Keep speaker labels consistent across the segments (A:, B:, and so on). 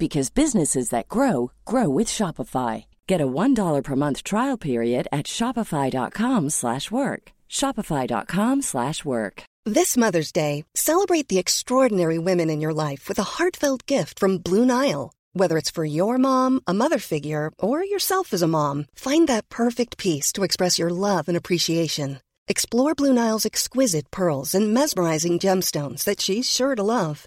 A: because businesses that grow grow with Shopify. Get a $1 per month trial period at Shopify.com slash work. Shopify.com slash work.
B: This Mother's Day, celebrate the extraordinary women in your life with a heartfelt gift from Blue Nile. Whether it's for your mom, a mother figure, or yourself as a mom, find that perfect piece to express your love and appreciation. Explore Blue Nile's exquisite pearls and mesmerizing gemstones that she's sure to love.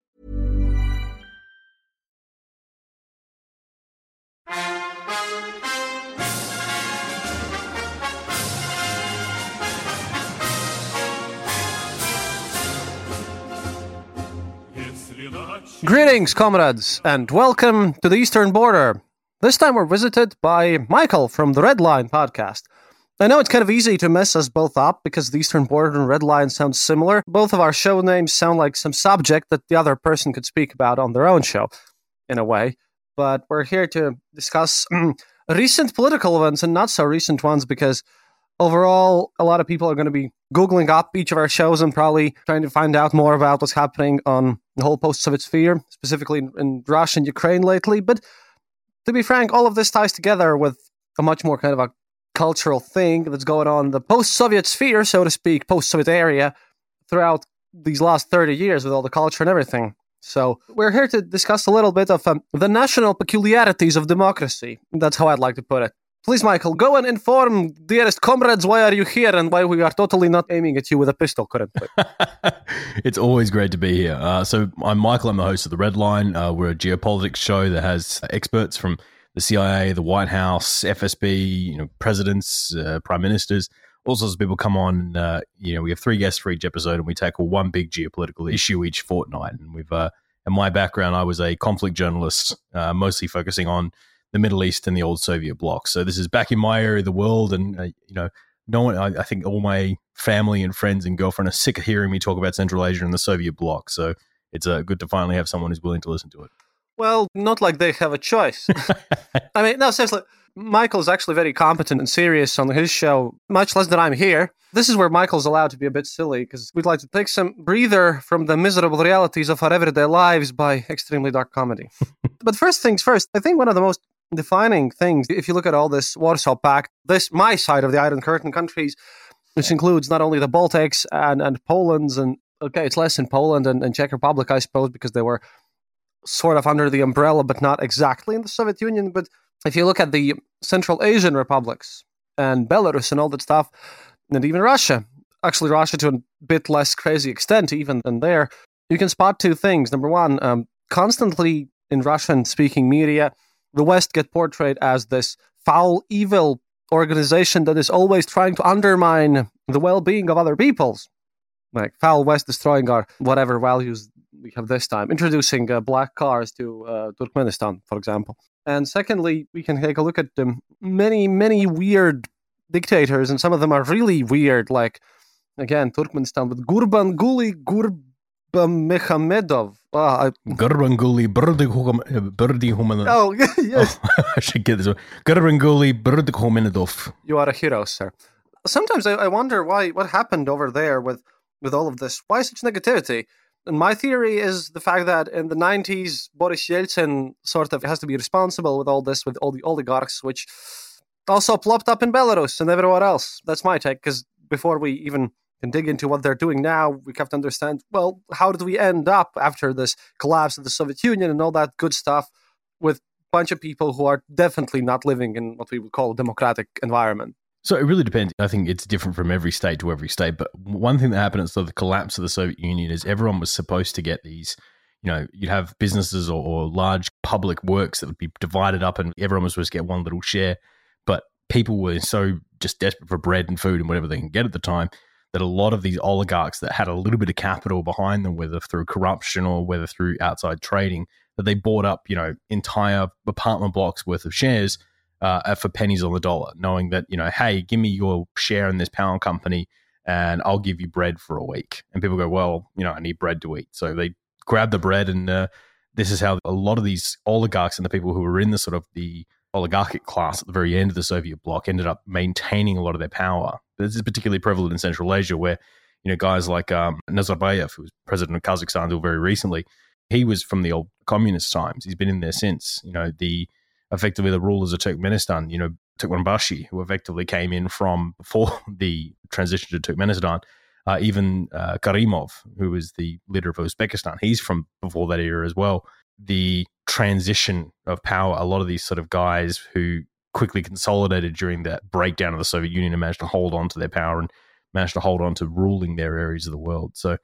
C: Greetings, comrades, and welcome to the Eastern Border. This time we're visited by Michael from the Red Line podcast. I know it's kind of easy to mess us both up because the Eastern Border and Red Line sound similar. Both of our show names sound like some subject that the other person could speak about on their own show, in a way. But we're here to discuss mm, recent political events and not so recent ones because overall, a lot of people are going to be Googling up each of our shows and probably trying to find out more about what's happening on the whole post Soviet sphere, specifically in, in Russia and Ukraine lately. But to be frank, all of this ties together with a much more kind of a cultural thing that's going on in the post Soviet sphere, so to speak, post Soviet area throughout these last 30 years with all the culture and everything. So we're here to discuss a little bit of um, the national peculiarities of democracy. That's how I'd like to put it. Please, Michael, go and inform dearest comrades why are you here and why we are totally not aiming at you with a pistol currently.
D: it's always great to be here. Uh, so I'm Michael. I'm the host of the Red Line. Uh, we're a geopolitics show that has experts from the CIA, the White House, FSB, you know, presidents, uh, prime ministers, all sorts of people come on. Uh, you know, we have three guests for each episode, and we tackle one big geopolitical issue each fortnight. And we've, uh, in my background, I was a conflict journalist, uh, mostly focusing on the Middle East and the old Soviet bloc. So this is back in my area of the world, and uh, you know, no one. I, I, think all my family and friends and girlfriend are sick of hearing me talk about Central Asia and the Soviet bloc. So it's uh, good to finally have someone who's willing to listen to it.
C: Well, not like they have a choice. I mean, no, seriously. Michael's actually very competent and serious on his show, much less than I'm here. This is where Michael's allowed to be a bit silly because we'd like to take some breather from the miserable realities of our everyday lives by extremely dark comedy. but first things first, I think one of the most defining things, if you look at all this Warsaw Pact, this my side of the Iron Curtain countries, which includes not only the Baltics and, and Poland's and okay, it's less in Poland and, and Czech Republic, I suppose, because they were sort of under the umbrella, but not exactly in the Soviet Union. But if you look at the Central Asian republics and Belarus and all that stuff, and even Russia, actually Russia to a bit less crazy extent even than there, you can spot two things. Number one, um, constantly in Russian speaking media, the West get portrayed as this foul, evil organization that is always trying to undermine the well-being of other peoples. Like foul West destroying our whatever values we have this time, introducing uh, black cars to uh, Turkmenistan, for example. And secondly, we can take a look at the many, many weird dictators, and some of them are really weird. Like again, Turkmenistan with Gurban Gurbanguly Gurb Mekhamedov.
D: Ah, Gurbanguly Berdihumanov.
C: Oh, yes.
D: Oh, I should get this one. Gurbanguly Berdihumanov.
C: You are a hero, sir. Sometimes I, I wonder why what happened over there with, with all of this. Why such negativity? And my theory is the fact that in the 90s, Boris Yeltsin sort of has to be responsible with all this, with all the oligarchs, which also plopped up in Belarus and everywhere else. That's my take, because before we even can dig into what they're doing now, we have to understand well, how did we end up after this collapse of the Soviet Union and all that good stuff with a bunch of people who are definitely not living in what we would call a democratic environment.
D: So it really depends. I think it's different from every state to every state. But one thing that happened at the collapse of the Soviet Union is everyone was supposed to get these. You know, you'd have businesses or, or large public works that would be divided up, and everyone was supposed to get one little share. But people were so just desperate for bread and food and whatever they can get at the time that a lot of these oligarchs that had a little bit of capital behind them, whether through corruption or whether through outside trading, that they bought up, you know, entire apartment blocks worth of shares uh, for pennies on the dollar, knowing that, you know, hey, give me your share in this power company and I'll give you bread for a week. And people go, well, you know, I need bread to eat. So they grab the bread and uh, this is how a lot of these oligarchs and the people who were in the sort of the oligarchic class at the very end of the Soviet bloc ended up maintaining a lot of their power. This is particularly prevalent in Central Asia, where you know guys like um, Nazarbayev, who was president of Kazakhstan until very recently, he was from the old communist times. He's been in there since. You know the effectively the rulers of Turkmenistan, you know Turkmenbashi, who effectively came in from before the transition to Turkmenistan. Uh, even uh, Karimov, who was the leader of Uzbekistan, he's from before that era as well. The transition of power, a lot of these sort of guys who quickly consolidated during that breakdown of the Soviet Union and managed to hold on to their power and managed to hold on to ruling their areas of the world. So,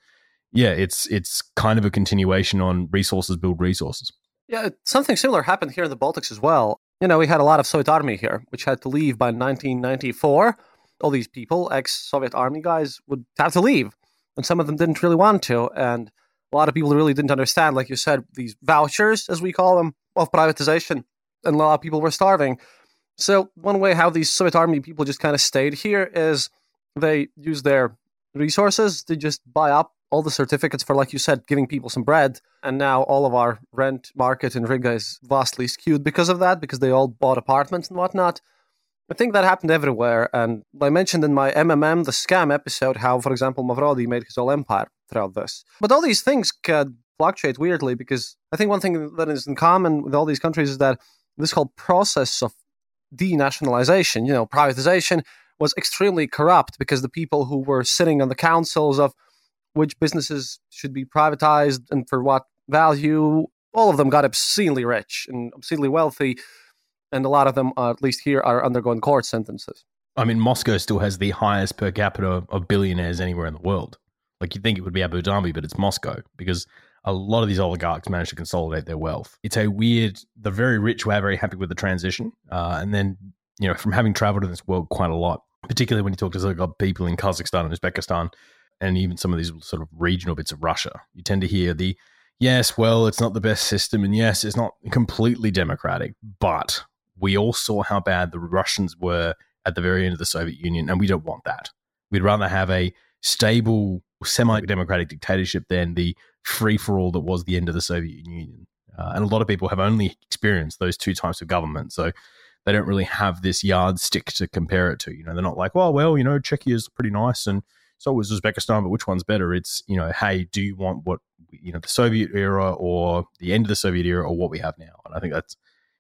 D: yeah, it's it's kind of a continuation on resources build resources.
C: Yeah, something similar happened here in the Baltics as well. You know, we had a lot of Soviet army here, which had to leave by 1994. All these people, ex-Soviet army guys, would have to leave, and some of them didn't really want to, and a lot of people really didn't understand, like you said, these vouchers, as we call them, of privatization. And a lot of people were starving. So, one way how these Soviet army people just kind of stayed here is they use their resources to just buy up all the certificates for, like you said, giving people some bread. And now all of our rent market in Riga is vastly skewed because of that, because they all bought apartments and whatnot. I think that happened everywhere. And I mentioned in my MMM, the scam episode, how, for example, Mavrodi made his whole empire throughout this. But all these things could fluctuate weirdly because I think one thing that is in common with all these countries is that this whole process of denationalization, you know, privatization, was extremely corrupt because the people who were sitting on the councils of which businesses should be privatized and for what value, all of them got obscenely rich and obscenely wealthy and a lot of them, uh, at least here, are undergoing court sentences.
D: I mean, Moscow still has the highest per capita of billionaires anywhere in the world. Like you'd think it would be Abu Dhabi, but it's Moscow because a lot of these oligarchs manage to consolidate their wealth. It's a weird. The very rich were very happy with the transition, uh, and then you know from having traveled in this world quite a lot, particularly when you talk to sort of people in Kazakhstan and Uzbekistan, and even some of these sort of regional bits of Russia, you tend to hear the yes, well, it's not the best system, and yes, it's not completely democratic, but we all saw how bad the Russians were at the very end of the Soviet Union, and we don't want that. We'd rather have a stable, semi democratic dictatorship than the free for all that was the end of the Soviet Union. Uh, and a lot of people have only experienced those two types of government. So they don't really have this yardstick to compare it to. You know, they're not like, well, well, you know, Czechia is pretty nice and so was Uzbekistan, but which one's better? It's, you know, hey, do you want what, you know, the Soviet era or the end of the Soviet era or what we have now? And I think that's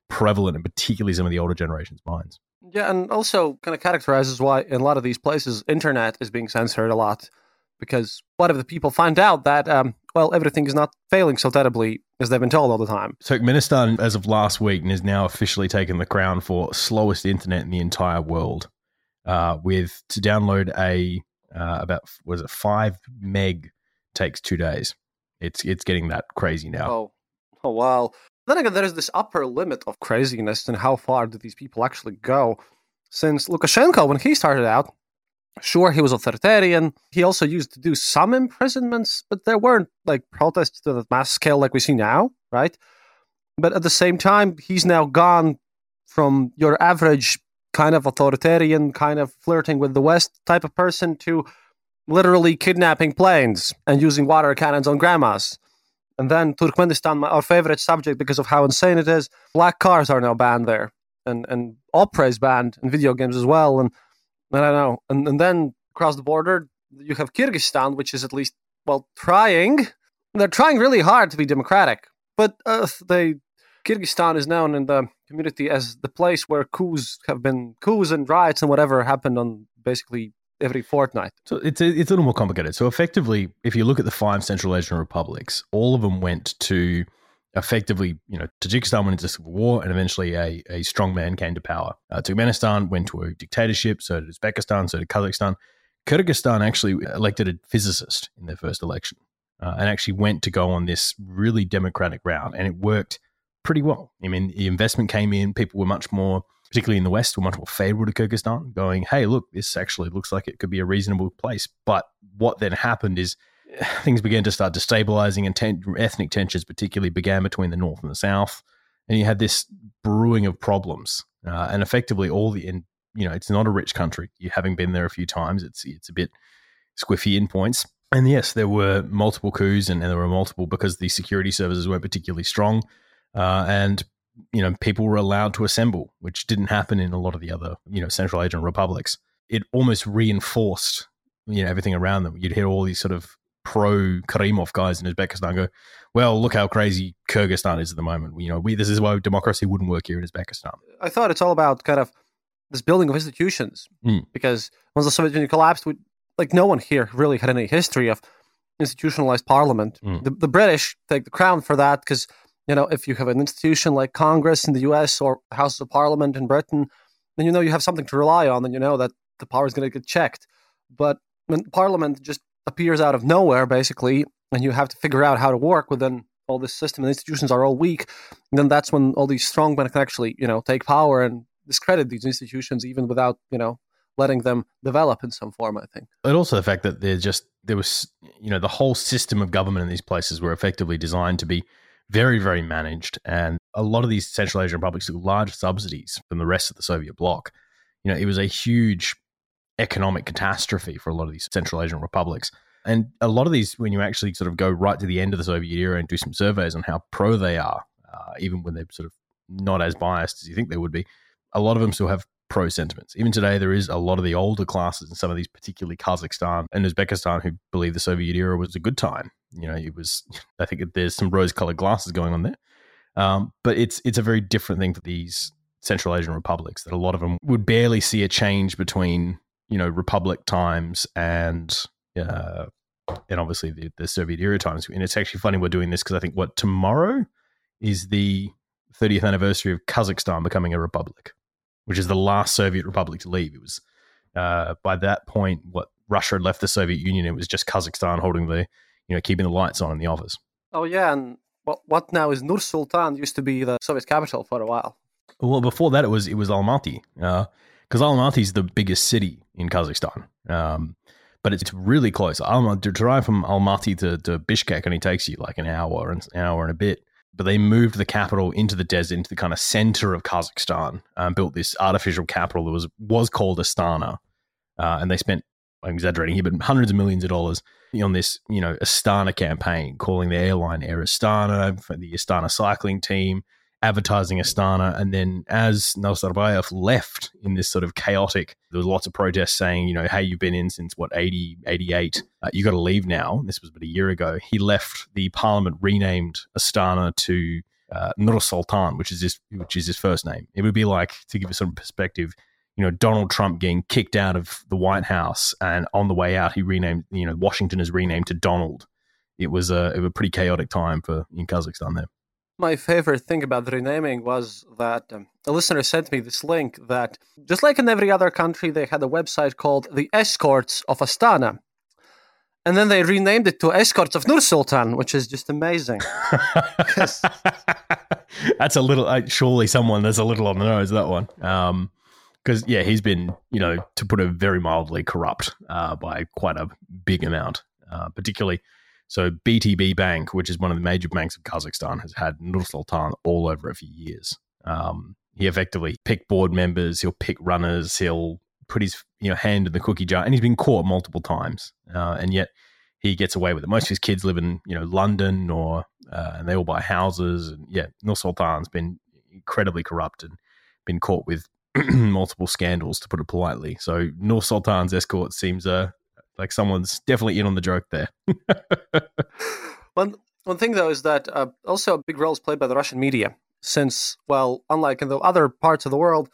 D: prevalent in particularly some of the older generation's minds.
C: Yeah, and also kind of characterizes why in a lot of these places internet is being censored a lot because what if the people find out that um, well everything is not failing so terribly as they've been told all the time.
D: Turkmenistan, as of last week, has now officially taken the crown for slowest internet in the entire world. Uh, with to download a uh, about was it five meg takes two days. It's it's getting that crazy now.
C: Oh, oh wow! Then again, there is this upper limit of craziness and how far do these people actually go? Since Lukashenko, when he started out, sure, he was authoritarian. He also used to do some imprisonments, but there weren't like protests to the mass scale like we see now, right? But at the same time, he's now gone from your average kind of authoritarian, kind of flirting with the West type of person to literally kidnapping planes and using water cannons on grandmas. And then Turkmenistan, our favorite subject because of how insane it is, black cars are now banned there. And and opera is banned in video games as well. And, and I don't know. And, and then across the border, you have Kyrgyzstan, which is at least, well, trying. They're trying really hard to be democratic. But uh, they Kyrgyzstan is known in the community as the place where coups have been coups and riots and whatever happened on basically every fortnight.
D: So it's a, it's a little more complicated. So effectively, if you look at the five Central Asian republics, all of them went to effectively, you know, Tajikistan went into civil war and eventually a, a strong man came to power. Uh, Turkmenistan went to a dictatorship, so did Uzbekistan, so did Kazakhstan. Kyrgyzstan actually elected a physicist in their first election uh, and actually went to go on this really democratic route, and it worked pretty well. I mean, the investment came in, people were much more, particularly in the West, were much more favorable to Kyrgyzstan, going, hey, look, this actually looks like it could be a reasonable place. But what then happened is things began to start destabilizing and ten- ethnic tensions particularly began between the north and the south. And you had this brewing of problems uh, and effectively all the and you know it's not a rich country. You having been there a few times it's it's a bit squiffy in points. And yes there were multiple coups and, and there were multiple because the security services weren't particularly strong uh, and you know people were allowed to assemble which didn't happen in a lot of the other you know central asian republics. It almost reinforced you know everything around them. You'd hear all these sort of pro Karimov guys in Uzbekistan go, well, look how crazy Kyrgyzstan is at the moment. You know, we this is why democracy wouldn't work here in Uzbekistan.
C: I thought it's all about kind of this building of institutions
D: Mm.
C: because once the Soviet Union collapsed, we, like no one here really had any history of institutionalized parliament.
D: Mm.
C: The, the British take the crown for that because you know if you have an institution like Congress in the U.S. or Houses of Parliament in Britain, then you know you have something to rely on, and you know that the power is going to get checked. But when Parliament just appears out of nowhere, basically, and you have to figure out how to work within all this system, and institutions are all weak, then that's when all these strongmen can actually, you know, take power and discredit these institutions, even without, you know, letting them develop in some form. I think.
D: But also the fact that they're just there was you know the whole system of government in these places were effectively designed to be very very managed, and a lot of these Central Asian republics took large subsidies from the rest of the Soviet bloc. You know, it was a huge economic catastrophe for a lot of these Central Asian republics. And a lot of these, when you actually sort of go right to the end of the Soviet era and do some surveys on how pro they are, uh, even when they're sort of not as biased as you think they would be, a lot of them still have pro sentiments. Even today, there is a lot of the older classes in some of these, particularly Kazakhstan and Uzbekistan, who believe the Soviet era was a good time. You know, it was. I think there's some rose-colored glasses going on there, um, but it's it's a very different thing for these Central Asian republics. That a lot of them would barely see a change between you know republic times and uh, and obviously the, the Soviet era times. And it's actually funny we're doing this because I think what tomorrow is the 30th anniversary of Kazakhstan becoming a republic, which is the last Soviet republic to leave. It was uh, by that point what Russia had left the Soviet Union. It was just Kazakhstan holding the you know keeping the lights on in the office.
C: Oh yeah, and what what now is Nur Sultan used to be the Soviet capital for a while.
D: Well, before that, it was it was Almaty, because Almaty is the biggest city in Kazakhstan. Um, but it's really close. Almaty, to drive from Almaty to, to Bishkek only takes you like an hour an hour and a bit. But they moved the capital into the desert, into the kind of center of Kazakhstan, and built this artificial capital that was was called Astana. Uh, and they spent, I'm exaggerating here, but hundreds of millions of dollars on this, you know, Astana campaign, calling the airline Air Astana the Astana cycling team, advertising Astana. And then as Nazarbayev left in this sort of chaotic, there was lots of protests saying, you know, hey, you've been in since what, 80, 88, uh, you got to leave now. This was about a year ago. He left the parliament renamed Astana to uh, Nur Sultan, which is his, which is his first name. It would be like, to give you some perspective, you know, Donald Trump getting kicked out of the White House, and on the way out, he renamed, you know, Washington is renamed to Donald. It was a, it was a pretty chaotic time for in Kazakhstan there.
C: My favorite thing about the renaming was that um, a listener sent me this link that, just like in every other country, they had a website called the Escorts of Astana. And then they renamed it to Escorts of Nur Sultan, which is just amazing.
D: that's a little, uh, surely someone there's a little on the nose, that one. Um, because yeah, he's been, you know, to put it very mildly, corrupt uh, by quite a big amount. Uh, particularly, so BTB Bank, which is one of the major banks of Kazakhstan, has had Nur Sultan all over it for years. Um, he effectively pick board members, he'll pick runners, he'll put his you know hand in the cookie jar, and he's been caught multiple times, uh, and yet he gets away with it. Most of his kids live in you know London, or uh, and they all buy houses, and yeah, Nur Sultan's been incredibly corrupt and been caught with multiple scandals, to put it politely. So Nur Sultan's escort seems uh, like someone's definitely in on the joke there.
C: one one thing though is that uh, also a big role is played by the Russian media, since well, unlike in the other parts of the world,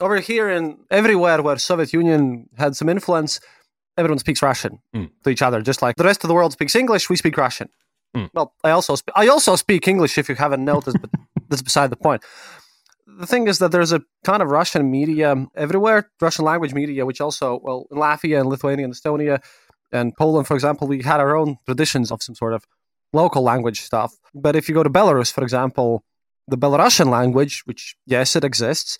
C: over here and everywhere where Soviet Union had some influence, everyone speaks Russian
D: Mm.
C: to each other, just like the rest of the world speaks English. We speak Russian. Mm. Well, I also sp- I also speak English if you haven't noticed, but that's beside the point. The thing is that there's a kind of Russian media everywhere, Russian language media, which also, well, in Latvia and Lithuania and Estonia and Poland, for example, we had our own traditions of some sort of local language stuff. But if you go to Belarus, for example, the Belarusian language, which, yes, it exists,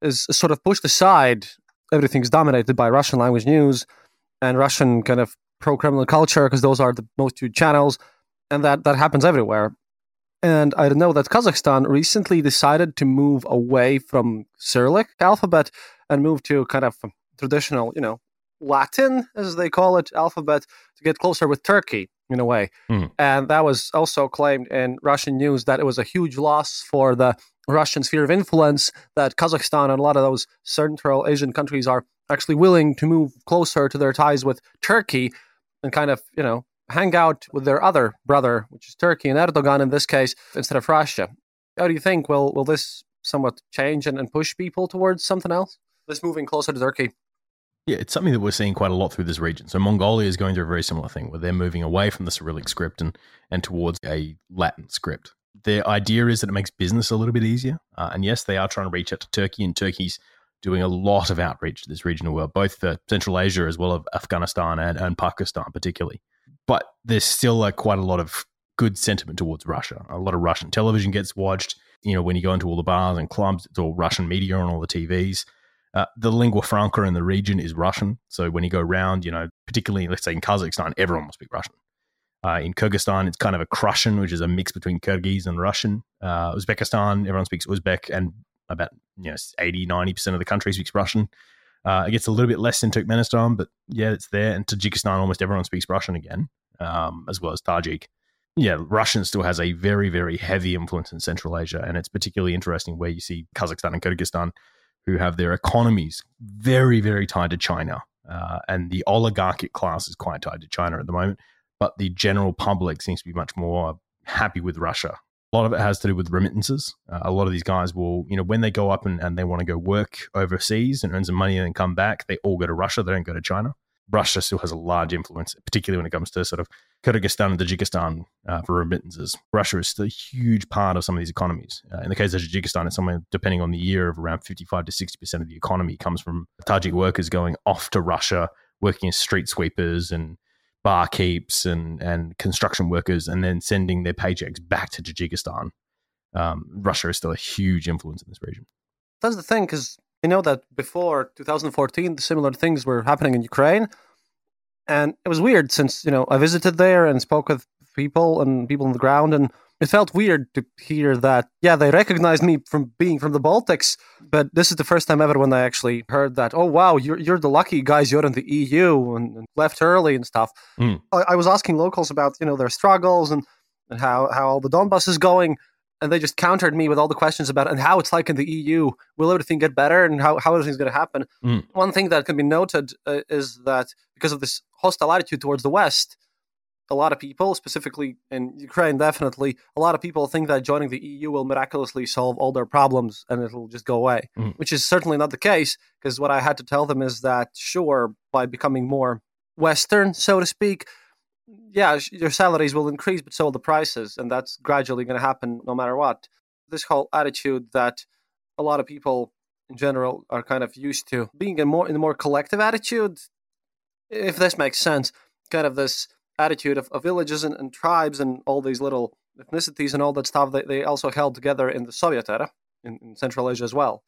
C: is sort of pushed aside. Everything's dominated by Russian language news and Russian kind of pro Kremlin culture because those are the most viewed channels. And that, that happens everywhere. And I know that Kazakhstan recently decided to move away from Cyrillic alphabet and move to kind of traditional, you know, Latin, as they call it, alphabet to get closer with Turkey in a way. Mm. And that was also claimed in Russian news that it was a huge loss for the Russian sphere of influence, that Kazakhstan and a lot of those Central Asian countries are actually willing to move closer to their ties with Turkey and kind of, you know, hang out with their other brother, which is Turkey and Erdogan in this case, instead of Russia. How do you think will will this somewhat change and, and push people towards something else? This moving closer to Turkey.
D: Yeah, it's something that we're seeing quite a lot through this region. So Mongolia is going through a very similar thing where they're moving away from the Cyrillic script and, and towards a Latin script. Their idea is that it makes business a little bit easier. Uh, and yes, they are trying to reach out to Turkey, and Turkey's doing a lot of outreach to this regional world, both for Central Asia as well as Afghanistan and, and Pakistan, particularly. But there's still uh, quite a lot of good sentiment towards Russia. A lot of Russian television gets watched. You know, when you go into all the bars and clubs, it's all Russian media on all the TVs. Uh, the lingua franca in the region is Russian. So when you go around, you know, particularly let's say in Kazakhstan, everyone will speak Russian. Uh, in Kyrgyzstan, it's kind of a Krussian, which is a mix between Kyrgyz and Russian. Uh, Uzbekistan, everyone speaks Uzbek, and about you know 80, 90 percent of the country speaks Russian. Uh, it gets a little bit less in Turkmenistan, but yeah, it's there. And Tajikistan, almost everyone speaks Russian again, um, as well as Tajik. Yeah, Russian still has a very, very heavy influence in Central Asia, and it's particularly interesting where you see Kazakhstan and Kyrgyzstan who have their economies very, very tied to China. Uh, and the oligarchic class is quite tied to China at the moment. But the general public seems to be much more happy with Russia. A lot of it has to do with remittances. Uh, a lot of these guys will, you know, when they go up and, and they want to go work overseas and earn some money and then come back, they all go to Russia. They don't go to China. Russia still has a large influence, particularly when it comes to sort of Kyrgyzstan and Tajikistan uh, for remittances. Russia is still a huge part of some of these economies. Uh, in the case of Tajikistan, it's somewhere, depending on the year, of around 55 to 60% of the economy comes from Tajik workers going off to Russia, working as street sweepers and barkeeps and, and construction workers, and then sending their paychecks back to Tajikistan. Um, Russia is still a huge influence in this region.
C: That's the thing, because I know that before 2014, similar things were happening in Ukraine, and it was weird since you know I visited there and spoke with people and people on the ground, and it felt weird to hear that. Yeah, they recognized me from being from the Baltics, but this is the first time ever when I actually heard that. Oh wow, you're you're the lucky guys. You're in the EU and, and left early and stuff. Mm. I, I was asking locals about you know their struggles and and how how all the Donbass is going and they just countered me with all the questions about and how it's like in the EU. Will everything get better and how, how everything's going to happen? Mm. One thing that can be noted uh, is that because of this hostile attitude towards the West, a lot of people, specifically in Ukraine, definitely, a lot of people think that joining the EU will miraculously solve all their problems and it'll just go away, mm. which is certainly not the case. Because what I had to tell them is that, sure, by becoming more Western, so to speak, yeah, your salaries will increase, but so will the prices, and that's gradually going to happen no matter what. This whole attitude that a lot of people in general are kind of used to being in more in a more collective attitude, if this makes sense, kind of this attitude of, of villages and, and, tribes and all these little ethnicities and all that stuff. They, they also held together in the Soviet era in, in Central Asia as well.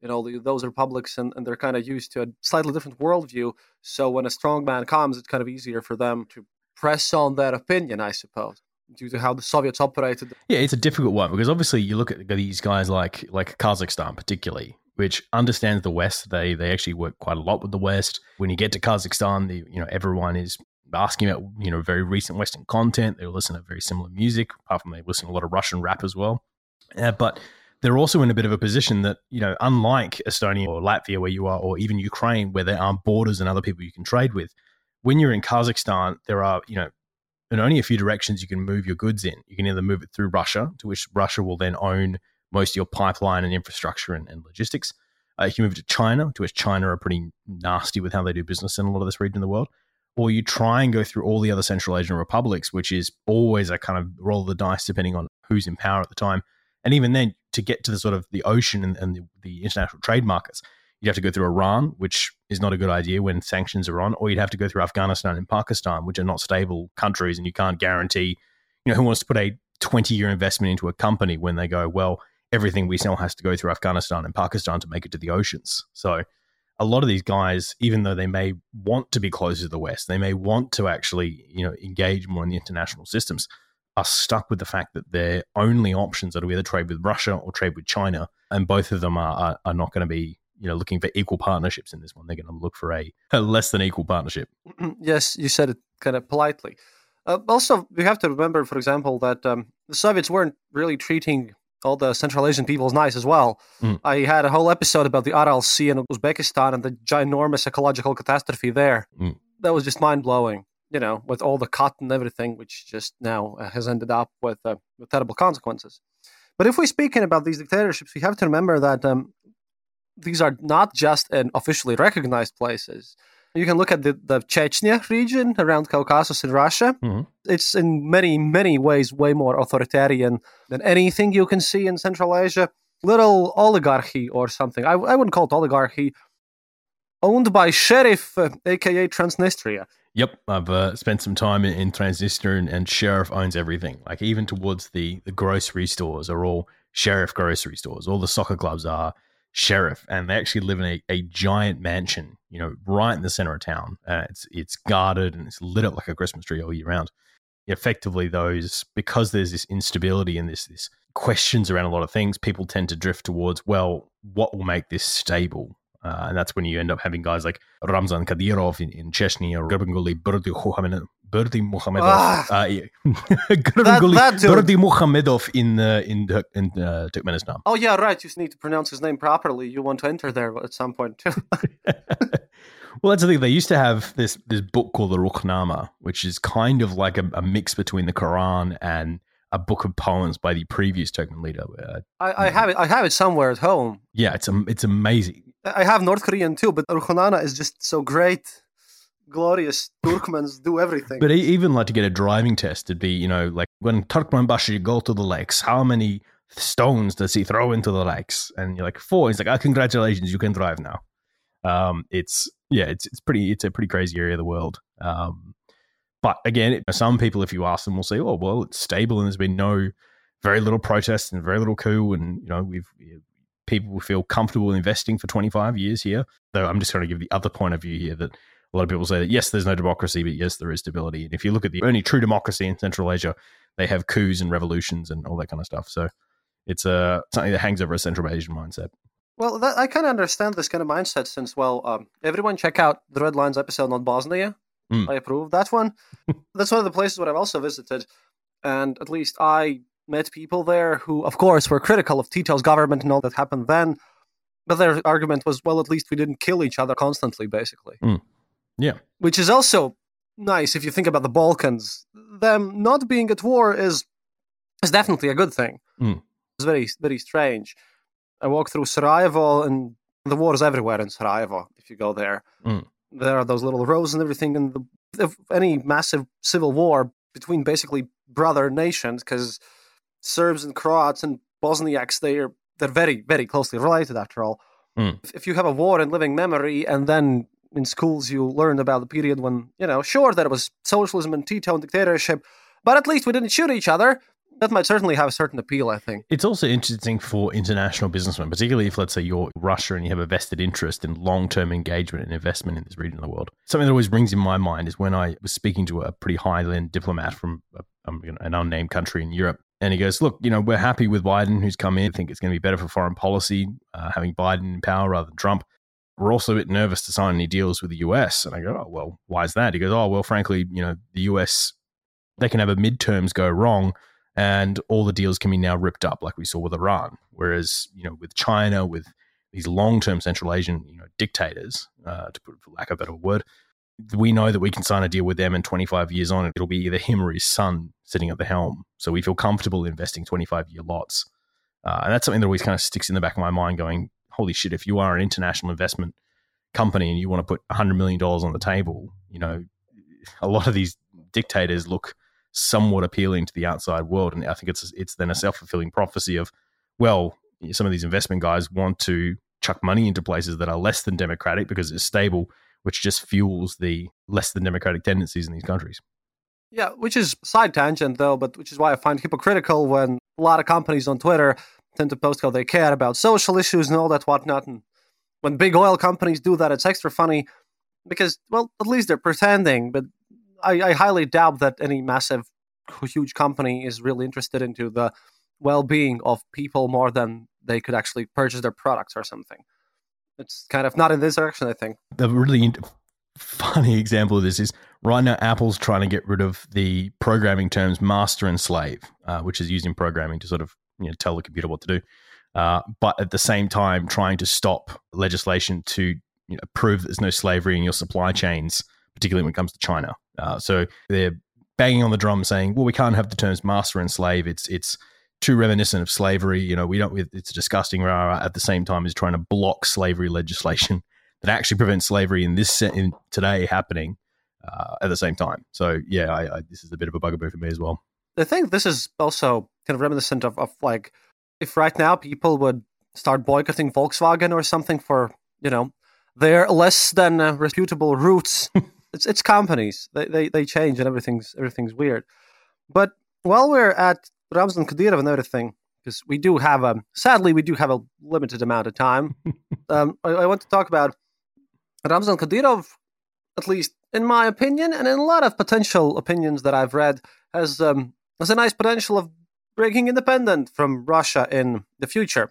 C: You know, the, those republics and, and they're kind of used to a slightly different worldview. So when a strong man comes, it's kind of easier for them to press on their opinion, I suppose, due to how the Soviets operated.
D: Yeah, it's a difficult one because obviously you look at these guys like like Kazakhstan, particularly, which understands the West. They they actually work quite a lot with the West. When you get to Kazakhstan, the, you know everyone is asking about you know very recent Western content. They listen to very similar music, apart from they listen to a lot of Russian rap as well. Uh, but they're also in a bit of a position that you know, unlike Estonia or Latvia, where you are, or even Ukraine, where there aren't borders and other people you can trade with when you're in Kazakhstan, there are, you know, in only a few directions you can move your goods in. You can either move it through Russia, to which Russia will then own most of your pipeline and infrastructure and, and logistics. Uh, you can move it to China, to which China are pretty nasty with how they do business in a lot of this region of the world. Or you try and go through all the other Central Asian republics, which is always a kind of roll of the dice depending on who's in power at the time. And even then, to get to the sort of the ocean and, and the, the, international trade markets, you'd have to go through Iran, which is not a good idea when sanctions are on, or you'd have to go through Afghanistan and Pakistan, which are not stable countries, and you can't guarantee, you know, who wants to put a 20 year investment into a company when they go, well, everything we sell has to go through Afghanistan and Pakistan to make it to the oceans. So a lot of these guys, even though they may want to be closer to the West, they may want to actually, you know, engage more in the international systems, are stuck with the fact that their only options are to either trade with Russia or trade with China, and both of them are are, are not going to be, you know, looking for equal partnerships in this one. They're going to look for a, a less than equal partnership.
C: yes, you said it kind of politely. Uh, also, we have to remember, for example, that um, the Soviets weren't really treating all the Central Asian peoples nice as well. Mm. I had a whole episode about the Aral Sea in Uzbekistan and the ginormous ecological catastrophe there. Mm. That was just mind blowing, you know, with all the cotton and everything, which just now uh, has ended up with, uh, with terrible consequences. But if we're speaking about these dictatorships, we have to remember that um, these are not just in officially recognized places. You can look at the, the Chechnya region around Caucasus in Russia. Mm-hmm. It's in many, many ways way more authoritarian than anything you can see in Central Asia. Little oligarchy or something. I, I wouldn't call it oligarchy. Owned by Sheriff, uh, aka Transnistria.
D: Yep, I've uh, spent some time in, in Transnistria, and, and, Sheriff owns everything. Like even towards the the grocery stores are all Sheriff grocery stores. All the soccer clubs are sheriff, and they actually live in a, a giant mansion, you know, right in the center of town. Uh, it's it's guarded and it's lit up like a Christmas tree all year round. Effectively, those because there's this instability and this this questions around a lot of things, people tend to drift towards well, what will make this stable? Uh, and that's when you end up having guys like Ramzan Kadyrov in, in Chechnya or Gurbanguly Berdi Muhamedov. Ah, yeah. that, that Muhamedov in uh, in in uh, Turkmenistan.
C: Oh yeah, right. You need to pronounce his name properly. You want to enter there at some point too.
D: well, that's the thing. They used to have this this book called the Ruhnama, which is kind of like a, a mix between the Quran and a book of poems by the previous Turkmen leader. Uh,
C: I, I, have it. I have it somewhere at home.
D: Yeah, it's it's amazing.
C: I have North Korean too, but Ruhnama is just so great glorious Turkmens do everything.
D: But even like to get a driving test, it'd be, you know, like when Turkmenbashi go to the lakes, how many stones does he throw into the lakes? And you're like, four. He's like, oh, congratulations, you can drive now. Um, it's, yeah, it's, it's pretty, it's a pretty crazy area of the world. Um, but again, some people, if you ask them, will say, oh, well, it's stable and there's been no, very little protest and very little coup. And, you know, we've, people feel comfortable investing for 25 years here. Though I'm just going to give the other point of view here that a lot of people say that yes, there's no democracy, but yes, there is stability. And if you look at the only true democracy in Central Asia, they have coups and revolutions and all that kind of stuff. So it's uh, something that hangs over a Central Asian mindset.
C: Well, that, I kind of understand this kind of mindset since, well, um, everyone check out the Red Lines episode on Bosnia. Mm. I approve that one. That's one of the places where I've also visited. And at least I met people there who, of course, were critical of Tito's government and all that happened then. But their argument was, well, at least we didn't kill each other constantly, basically.
D: Mm. Yeah.
C: Which is also nice if you think about the Balkans. Them not being at war is is definitely a good thing. Mm. It's very very strange. I walk through Sarajevo and the war is everywhere in Sarajevo if you go there. Mm. There are those little roads and everything and the, if any massive civil war between basically brother nations because Serbs and Croats and Bosniaks they are they're very very closely related after all. Mm. If, if you have a war in living memory and then in schools you learned about the period when, you know, sure, there was socialism and Tito and dictatorship, but at least we didn't shoot each other. That might certainly have a certain appeal, I think.
D: It's also interesting for international businessmen, particularly if, let's say, you're Russia and you have a vested interest in long term engagement and investment in this region of the world. Something that always rings in my mind is when I was speaking to a pretty high end diplomat from an unnamed country in Europe. And he goes, Look, you know, we're happy with Biden who's come in. I think it's going to be better for foreign policy uh, having Biden in power rather than Trump we're also a bit nervous to sign any deals with the US. And I go, oh, well, why is that? He goes, oh, well, frankly, you know, the US, they can have a midterms go wrong and all the deals can be now ripped up like we saw with Iran. Whereas, you know, with China, with these long-term Central Asian, you know, dictators, uh, to put for lack of a better word, we know that we can sign a deal with them and 25 years on, it'll be either him or his son sitting at the helm. So we feel comfortable investing 25 year lots. Uh, and that's something that always kind of sticks in the back of my mind going, holy shit, if you are an international investment company and you want to put $100 million on the table, you know, a lot of these dictators look somewhat appealing to the outside world, and I think it's it's then a self fulfilling prophecy of well, some of these investment guys want to chuck money into places that are less than democratic because it's stable, which just fuels the less than democratic tendencies in these countries.
C: Yeah, which is side tangent though, but which is why I find hypocritical when a lot of companies on Twitter tend to post how they care about social issues and all that whatnot. And when big oil companies do that, it's extra funny because, well, at least they're pretending. But I, I highly doubt that any massive, huge company is really interested into the well-being of people more than they could actually purchase their products or something. It's kind of not in this direction, I think.
D: The really funny example of this is right now Apple's trying to get rid of the programming terms master and slave, uh, which is used in programming to sort of you know, tell the computer what to do. Uh, but at the same time, trying to stop legislation to you know, prove there's no slavery in your supply chains, particularly when it comes to China. Uh, so they're banging on the drum, saying, "Well, we can't have the terms master and slave. It's it's too reminiscent of slavery. You know, we don't. It's disgusting." At the same time, is trying to block slavery legislation that actually prevents slavery in this in today happening uh, at the same time. So yeah, I, I, this is a bit of a bugaboo for me as well.
C: I think this is also kind of reminiscent of, of like if right now people would start boycotting Volkswagen or something for you know their less than uh, reputable roots. it's it's companies they, they they change and everything's everything's weird. But while we're at Ramzan Kadyrov and everything, because we do have a sadly we do have a limited amount of time. um, I, I want to talk about Ramzan Kadyrov, at least in my opinion, and in a lot of potential opinions that I've read, has um, has a nice potential of breaking independent from Russia in the future.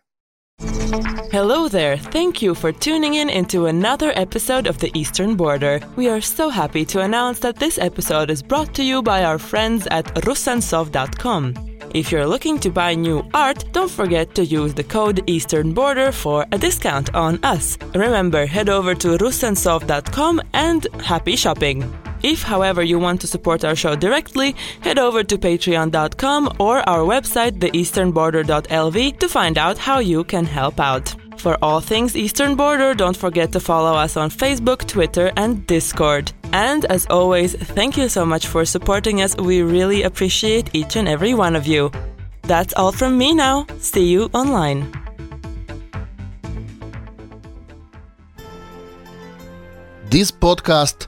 E: Hello there. Thank you for tuning in into another episode of The Eastern Border. We are so happy to announce that this episode is brought to you by our friends at Rusansov.com. If you're looking to buy new art, don't forget to use the code Eastern Border for a discount on us. Remember, head over to rusansov.com and happy shopping. If, however, you want to support our show directly, head over to patreon.com or our website, theeasternborder.lv, to find out how you can help out. For all things Eastern Border, don't forget to follow us on Facebook, Twitter, and Discord. And as always, thank you so much for supporting us. We really appreciate each and every one of you. That's all from me now. See you online.
F: This podcast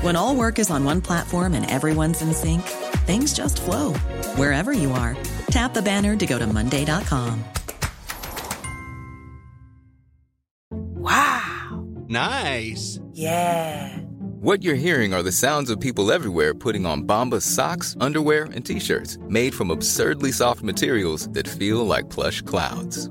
G: When all work is on one platform and everyone's in sync, things just flow wherever you are. Tap the banner to go to Monday.com.
H: Wow. Nice.
I: Yeah.
H: What you're hearing are the sounds of people everywhere putting on Bombas socks, underwear, and t shirts made from absurdly soft materials that feel like plush clouds.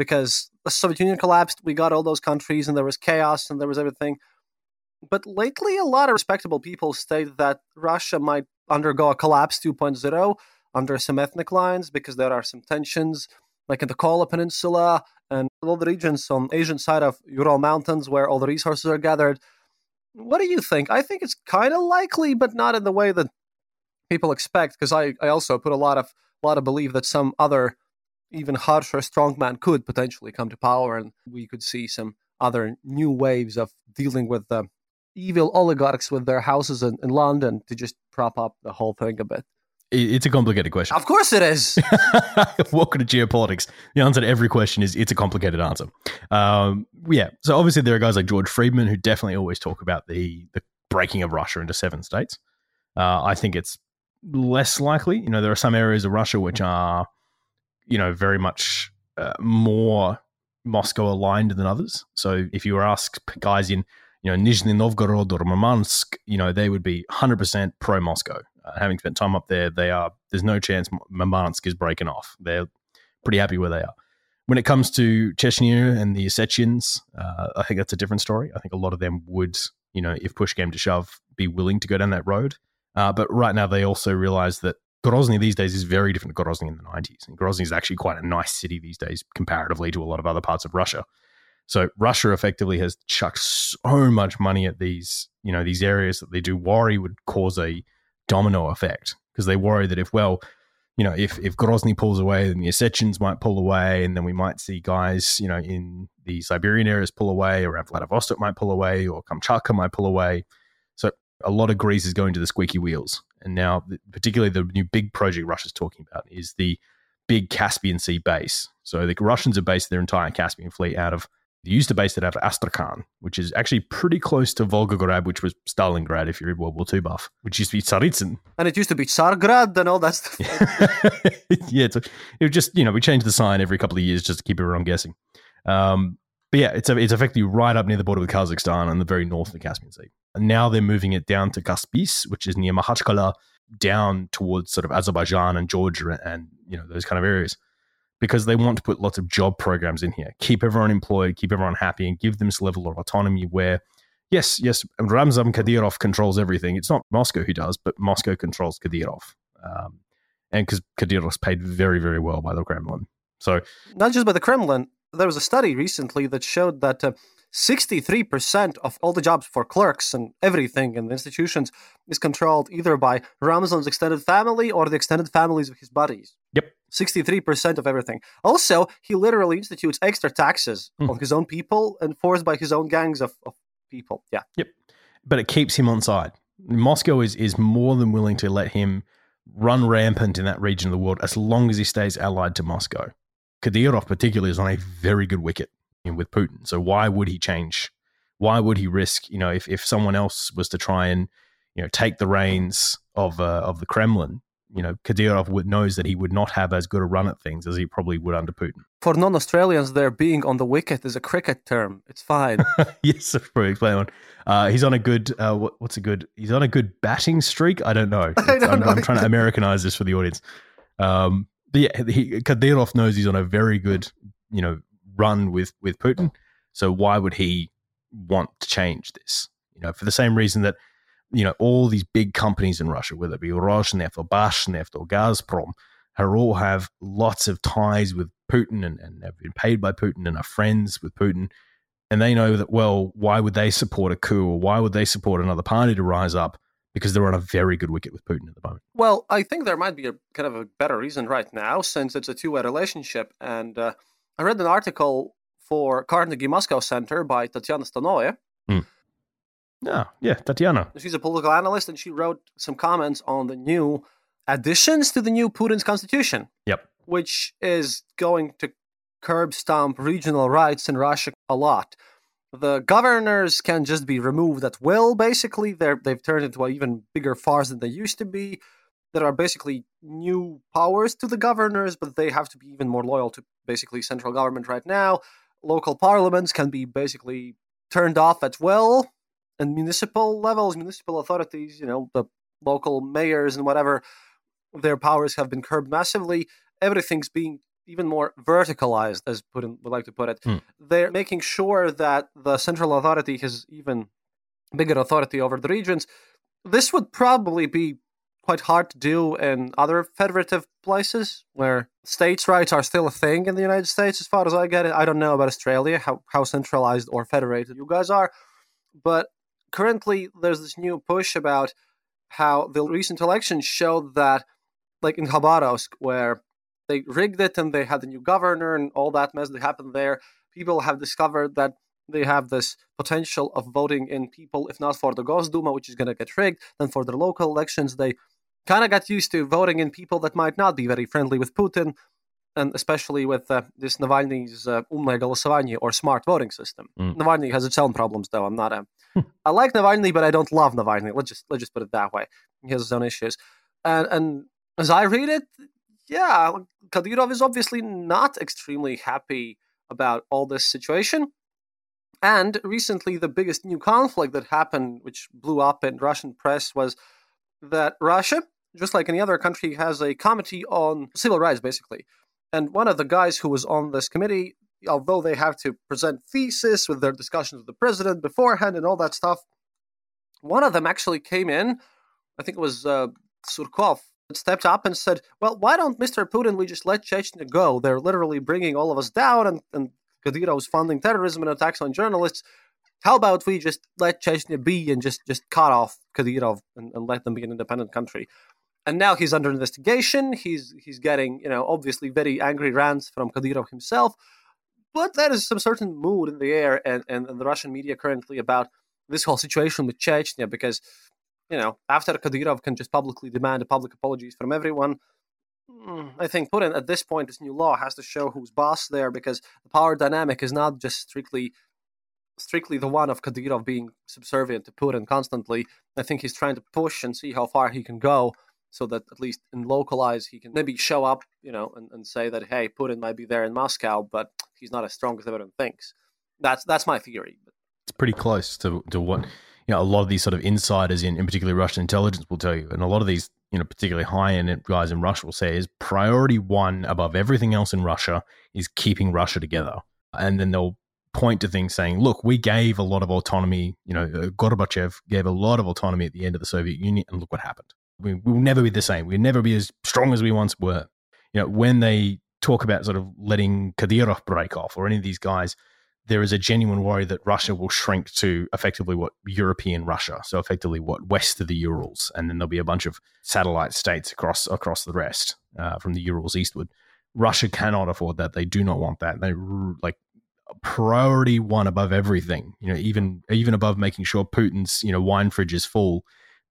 C: Because the Soviet Union collapsed, we got all those countries, and there was chaos, and there was everything. But lately, a lot of respectable people state that Russia might undergo a collapse 2.0 under some ethnic lines because there are some tensions, like in the Kola Peninsula and all the regions on Asian side of Ural Mountains where all the resources are gathered. What do you think? I think it's kind of likely, but not in the way that people expect. Because I, I also put a lot of a lot of belief that some other, even harsher strongman could potentially come to power, and we could see some other new waves of dealing with the evil oligarchs with their houses in, in London to just prop up the whole thing a bit.
D: It's a complicated question.
C: Of course it is.
D: Welcome to geopolitics. The answer to every question is it's a complicated answer. Um, yeah. So obviously there are guys like George Friedman who definitely always talk about the the breaking of Russia into seven states. Uh, I think it's less likely. You know, there are some areas of Russia which are, you know, very much uh, more Moscow aligned than others. So if you were asked guys in, you know, Nizhny Novgorod or Murmansk, you know, they would be 100% pro Moscow. Uh, having spent time up there, they are. There's no chance Murmansk is breaking off. They're pretty happy where they are. When it comes to Chechnya and the Ossetians, uh, I think that's a different story. I think a lot of them would, you know, if push came to shove, be willing to go down that road. Uh, but right now, they also realize that Grozny these days is very different to Grozny in the 90s. And Grozny is actually quite a nice city these days, comparatively to a lot of other parts of Russia. So Russia effectively has chucked so much money at these, you know, these areas that they do worry would cause a domino effect because they worry that if, well, you know, if, if Grozny pulls away, then the Ossetians might pull away, and then we might see guys, you know, in the Siberian areas pull away, or Vladivostok might pull away, or Kamchatka might pull away. So a lot of grease is going to the squeaky wheels. And now, particularly the new big project Russia's talking about is the big Caspian Sea base. So the Russians have based their entire Caspian fleet out of they used to base it out of Astrakhan, which is actually pretty close to Volgograd, which was Stalingrad if you're a World War II buff, which used to be Tsaritsyn.
C: And it used to be Tsargrad and all that stuff.
D: yeah, it's, it was just, you know, we changed the sign every couple of years just to keep everyone guessing. Um, but yeah, it's, it's effectively right up near the border with Kazakhstan on the very north of the Caspian Sea. And now they're moving it down to Kaspiysk, which is near Makhachkala, down towards sort of Azerbaijan and Georgia and, you know, those kind of areas because they want to put lots of job programs in here, keep everyone employed, keep everyone happy, and give them this level of autonomy where, yes, yes, Ramzan Kadyrov controls everything. It's not Moscow who does, but Moscow controls Kadyrov. Um, and because Kadyrov's paid very, very well by the Kremlin. So,
C: not just by the Kremlin, there was a study recently that showed that uh, 63% of all the jobs for clerks and everything in the institutions is controlled either by Ramzan's extended family or the extended families of his buddies.
D: Yep.
C: 63% of everything. Also, he literally institutes extra taxes mm. on his own people enforced by his own gangs of, of people. Yeah.
D: Yep. But it keeps him on side. Moscow is, is more than willing to let him run rampant in that region of the world as long as he stays allied to Moscow. Kadyrov, particularly, is on a very good wicket with Putin. So why would he change? Why would he risk? You know, if, if someone else was to try and you know take the reins of uh, of the Kremlin, you know, Kadyrov would, knows that he would not have as good a run at things as he probably would under Putin.
C: For non-Australians, there being on the wicket is a cricket term. It's fine.
D: yes, probably explain one. Uh, he's on a good. Uh, what, what's a good? He's on a good batting streak. I don't know.
C: I don't
D: I'm,
C: know.
D: I'm, trying to Americanize this for the audience. Um, yeah, he, Kadyrov knows he's on a very good, you know, run with with Putin. Mm. So why would he want to change this? You know, for the same reason that you know all these big companies in Russia, whether it be Rosneft or Bashneft or Gazprom, are all have lots of ties with Putin and, and have been paid by Putin and are friends with Putin. And they know that, well, why would they support a coup or why would they support another party to rise up? Because they're on a very good wicket with Putin at the moment.
C: Well, I think there might be a kind of a better reason right now since it's a two way relationship. And uh, I read an article for Carnegie Moscow Center by Tatiana Stanovaya.
D: Mm. Yeah, yeah, Tatiana.
C: She's a political analyst, and she wrote some comments on the new additions to the new Putin's constitution.
D: Yep.
C: Which is going to curb stomp regional rights in Russia a lot. The governors can just be removed at will, basically. They're, they've turned into an even bigger farce than they used to be there are basically new powers to the governors, but they have to be even more loyal to basically central government right now. Local parliaments can be basically turned off at will, and municipal levels, municipal authorities, you know, the local mayors and whatever, their powers have been curbed massively. Everything's being even more verticalized, as Putin would like to put it.
D: Hmm.
C: They're making sure that the central authority has even bigger authority over the regions. This would probably be quite hard to do in other federative places where states' rights are still a thing in the United States, as far as I get it. I don't know about Australia, how, how centralized or federated you guys are. But currently, there's this new push about how the recent elections showed that, like in Khabarovsk, where they rigged it and they had a new governor and all that mess that happened there, people have discovered that they have this potential of voting in people, if not for the Gosduma, which is going to get rigged, then for the local elections, they kind of got used to voting in people that might not be very friendly with Putin, and especially with uh, this Navalny's uh, umное голосование or smart voting system.
D: Mm.
C: Navalny has its own problems, though. I'm not a. I like Navalny, but I don't love Navalny. Let's just let's just put it that way. He has his own issues. And, and as I read it, yeah, Kadyrov is obviously not extremely happy about all this situation. And recently, the biggest new conflict that happened, which blew up in Russian press, was that Russia, just like any other country, has a committee on civil rights, basically. And one of the guys who was on this committee, although they have to present thesis with their discussions with the president beforehand and all that stuff, one of them actually came in. I think it was uh, Surkov stepped up and said, "Well, why don't Mr. Putin we just let Chechnya go? They're literally bringing all of us down, and and Kadyrov's funding terrorism and attacks on journalists. How about we just let Chechnya be and just just cut off Kadyrov and, and let them be an independent country?" And now he's under investigation. He's he's getting you know obviously very angry rants from Kadyrov himself, but there is some certain mood in the air and, and, and the Russian media currently about this whole situation with Chechnya because you know, after Kadyrov can just publicly demand a public apologies from everyone, mm, I think Putin at this point, this new law has to show who's boss there because the power dynamic is not just strictly strictly the one of Kadyrov being subservient to Putin constantly. I think he's trying to push and see how far he can go so that at least in localize he can maybe show up, you know, and, and say that hey, Putin might be there in Moscow, but he's not as strong as everyone thinks. That's that's my theory.
D: It's pretty close to to what you know, a lot of these sort of insiders in, in particularly Russian intelligence will tell you, and a lot of these, you know, particularly high end guys in Russia will say is priority one above everything else in Russia is keeping Russia together. And then they'll point to things saying, look, we gave a lot of autonomy, you know, uh, Gorbachev gave a lot of autonomy at the end of the Soviet Union, and look what happened. We, will never be the same. We'll never be as strong as we once were. You know, when they talk about sort of letting Kadyrov break off or any of these guys, there is a genuine worry that Russia will shrink to effectively what European Russia, so effectively what west of the Urals, and then there'll be a bunch of satellite states across across the rest uh, from the Urals eastward. Russia cannot afford that. They do not want that. They like priority one above everything. You know, even even above making sure Putin's you know wine fridge is full.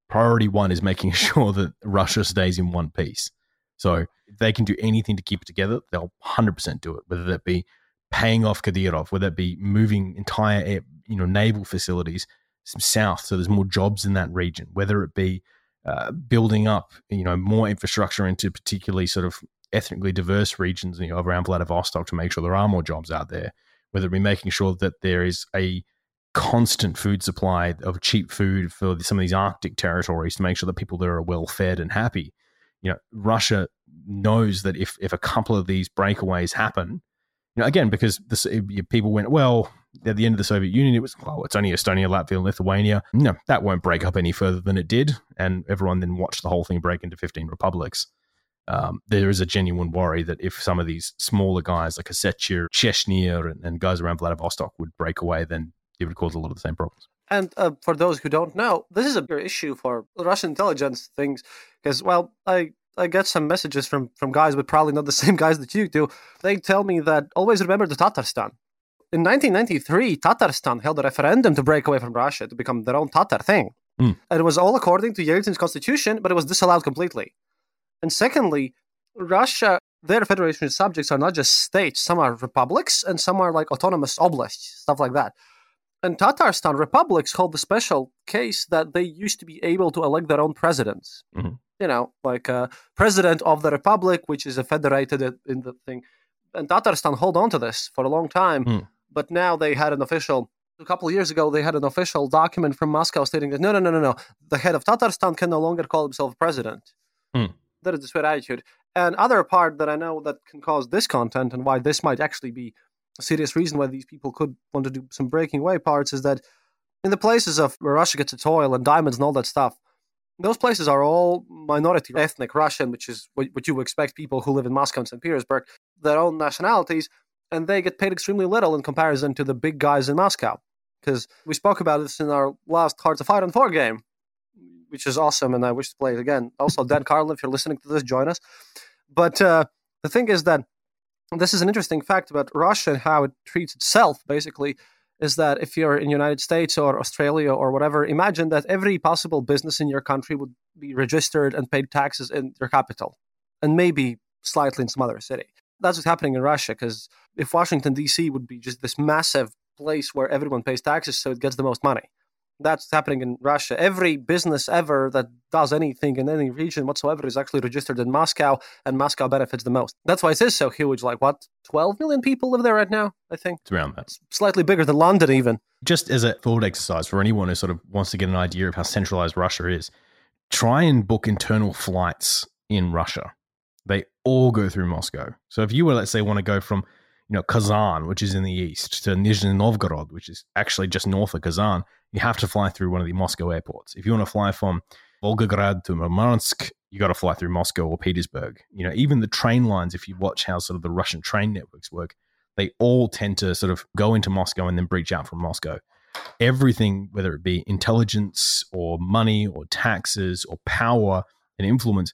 D: Priority one is making sure that Russia stays in one piece. So if they can do anything to keep it together, they'll hundred percent do it. Whether that be paying off Kadyrov, whether it be moving entire air, you know naval facilities south so there's more jobs in that region, whether it be uh, building up you know more infrastructure into particularly sort of ethnically diverse regions you know, around Vladivostok to make sure there are more jobs out there, whether it be making sure that there is a constant food supply of cheap food for some of these Arctic territories to make sure that people there are well fed and happy. You know, Russia knows that if if a couple of these breakaways happen, know, again, because this, people went, well, at the end of the Soviet Union, it was, well, it's only Estonia, Latvia, and Lithuania. No, that won't break up any further than it did. And everyone then watched the whole thing break into 15 republics. Um, there is a genuine worry that if some of these smaller guys like Ossetia, Chechnya, and, and guys around Vladivostok would break away, then it would cause a lot of the same problems.
C: And uh, for those who don't know, this is a big issue for Russian intelligence things because, well, I I get some messages from from guys, but probably not the same guys that you do. They tell me that always remember the Tatarstan. In 1993, Tatarstan held a referendum to break away from Russia to become their own Tatar thing. Mm. And it was all according to Yeltsin's constitution, but it was disallowed completely. And secondly, Russia, their federation subjects are not just states. Some are republics and some are like autonomous oblasts, stuff like that. And Tatarstan republics hold the special case that they used to be able to elect their own presidents. Mm-hmm you know, like a president of the republic, which is a federated in the thing. And Tatarstan hold on to this for a long time, mm. but now they had an official. A couple of years ago, they had an official document from Moscow stating that no, no, no, no, no, the head of Tatarstan can no longer call himself president. Mm. That is the sweet attitude. And other part that I know that can cause discontent and why this might actually be a serious reason why these people could want to do some breaking away parts is that in the places of where Russia gets its oil and diamonds and all that stuff, those places are all minority ethnic Russian, which is what, what you expect people who live in Moscow and St. Petersburg, their own nationalities, and they get paid extremely little in comparison to the big guys in Moscow. Because we spoke about this in our last Hearts of Iron 4 game, which is awesome, and I wish to play it again. Also, Dan Carlin, if you're listening to this, join us. But uh, the thing is that this is an interesting fact about Russia and how it treats itself, basically is that if you're in United States or Australia or whatever, imagine that every possible business in your country would be registered and paid taxes in your capital, and maybe slightly in some other city. That's what's happening in Russia because if Washington D.C. would be just this massive place where everyone pays taxes, so it gets the most money. That's happening in Russia. Every business ever that does anything in any region whatsoever is actually registered in Moscow, and Moscow benefits the most. That's why it is so huge. Like, what, 12 million people live there right now, I think?
D: It's around that.
C: It's slightly bigger than London, even.
D: Just as a thought exercise for anyone who sort of wants to get an idea of how centralized Russia is, try and book internal flights in Russia. They all go through Moscow. So if you were, let's say, want to go from you know, Kazan, which is in the east, to Nizhny Novgorod, which is actually just north of Kazan, you have to fly through one of the Moscow airports. If you want to fly from Volgograd to Murmansk, you got to fly through Moscow or Petersburg. You know, even the train lines, if you watch how sort of the Russian train networks work, they all tend to sort of go into Moscow and then breach out from Moscow. Everything, whether it be intelligence or money or taxes or power and influence,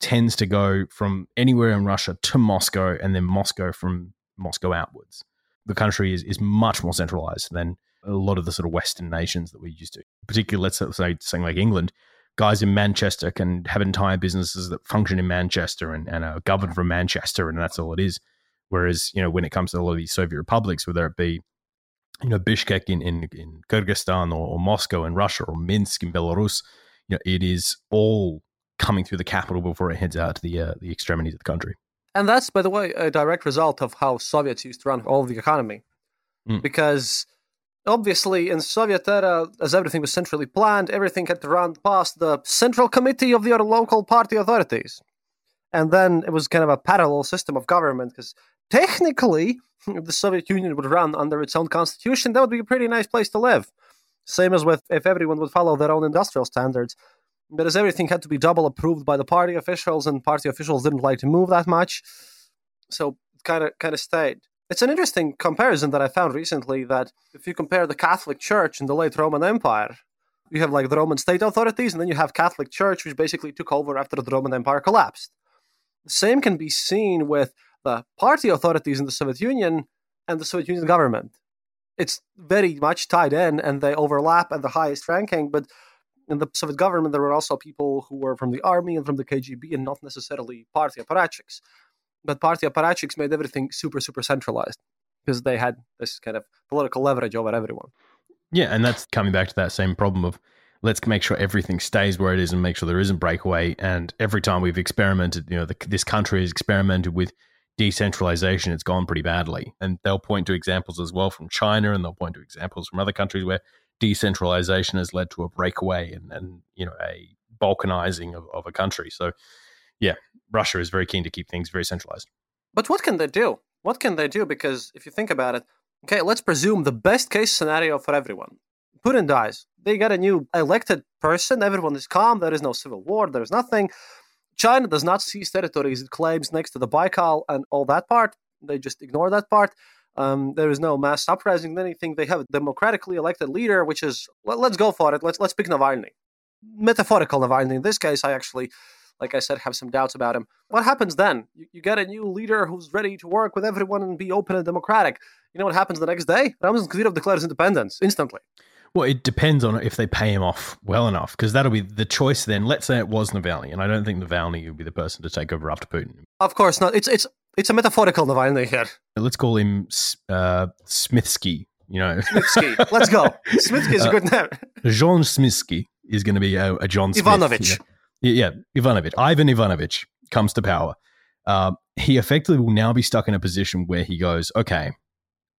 D: tends to go from anywhere in Russia to Moscow and then Moscow from Moscow outwards. The country is, is much more centralized than a lot of the sort of Western nations that we're used to. Particularly, let's say something like England, guys in Manchester can have entire businesses that function in Manchester and, and are governed from Manchester, and that's all it is. Whereas, you know, when it comes to a lot of these Soviet republics, whether it be, you know, Bishkek in, in, in Kyrgyzstan or, or Moscow in Russia or Minsk in Belarus, you know, it is all coming through the capital before it heads out to the uh, the extremities of the country.
C: And that's, by the way, a direct result of how Soviets used to run all of the economy.
D: Mm.
C: Because obviously, in Soviet era, as everything was centrally planned, everything had to run past the central committee of the local party authorities. And then it was kind of a parallel system of government because technically, if the Soviet Union would run under its own constitution, that would be a pretty nice place to live. Same as with if everyone would follow their own industrial standards because everything had to be double approved by the party officials, and party officials didn't like to move that much, so kind of kind of stayed. It's an interesting comparison that I found recently. That if you compare the Catholic Church in the late Roman Empire, you have like the Roman state authorities, and then you have Catholic Church, which basically took over after the Roman Empire collapsed. The same can be seen with the party authorities in the Soviet Union and the Soviet Union government. It's very much tied in, and they overlap at the highest ranking, but in the Soviet government, there were also people who were from the army and from the KGB and not necessarily party apparatchiks. But party apparatchiks made everything super, super centralized because they had this kind of political leverage over everyone.
D: Yeah, and that's coming back to that same problem of let's make sure everything stays where it is and make sure there isn't breakaway. And every time we've experimented, you know, the, this country has experimented with decentralization, it's gone pretty badly. And they'll point to examples as well from China, and they'll point to examples from other countries where decentralization has led to a breakaway and, and you know a balkanizing of, of a country. So yeah, Russia is very keen to keep things very centralized.
C: But what can they do? What can they do? Because if you think about it, okay, let's presume the best case scenario for everyone. Putin dies. They get a new elected person. Everyone is calm. There is no civil war. There is nothing. China does not seize territories it claims next to the Baikal and all that part. They just ignore that part. Um, there is no mass uprising, anything. They have a democratically elected leader, which is let, us go for it. Let's let's pick Navalny, metaphorical Navalny. In this case, I actually, like I said, have some doubts about him. What happens then? You, you get a new leader who's ready to work with everyone and be open and democratic. You know what happens the next day? Ramzan Kadyrov declares independence instantly.
D: Well, it depends on if they pay him off well enough, because that'll be the choice then. Let's say it was Navalny, and I don't think Navalny would be the person to take over after Putin.
C: Of course not. It's it's it's a metaphorical Navalny here.
D: Let's call him uh, Smithsky. You know,
C: Smithsky. Let's go. Smithsky is a good name.
D: John Smithsky is going to be a, a John Smith,
C: Ivanovich.
D: You know? Yeah, Ivanovich. Ivan Ivanovich comes to power. Uh, he effectively will now be stuck in a position where he goes, okay,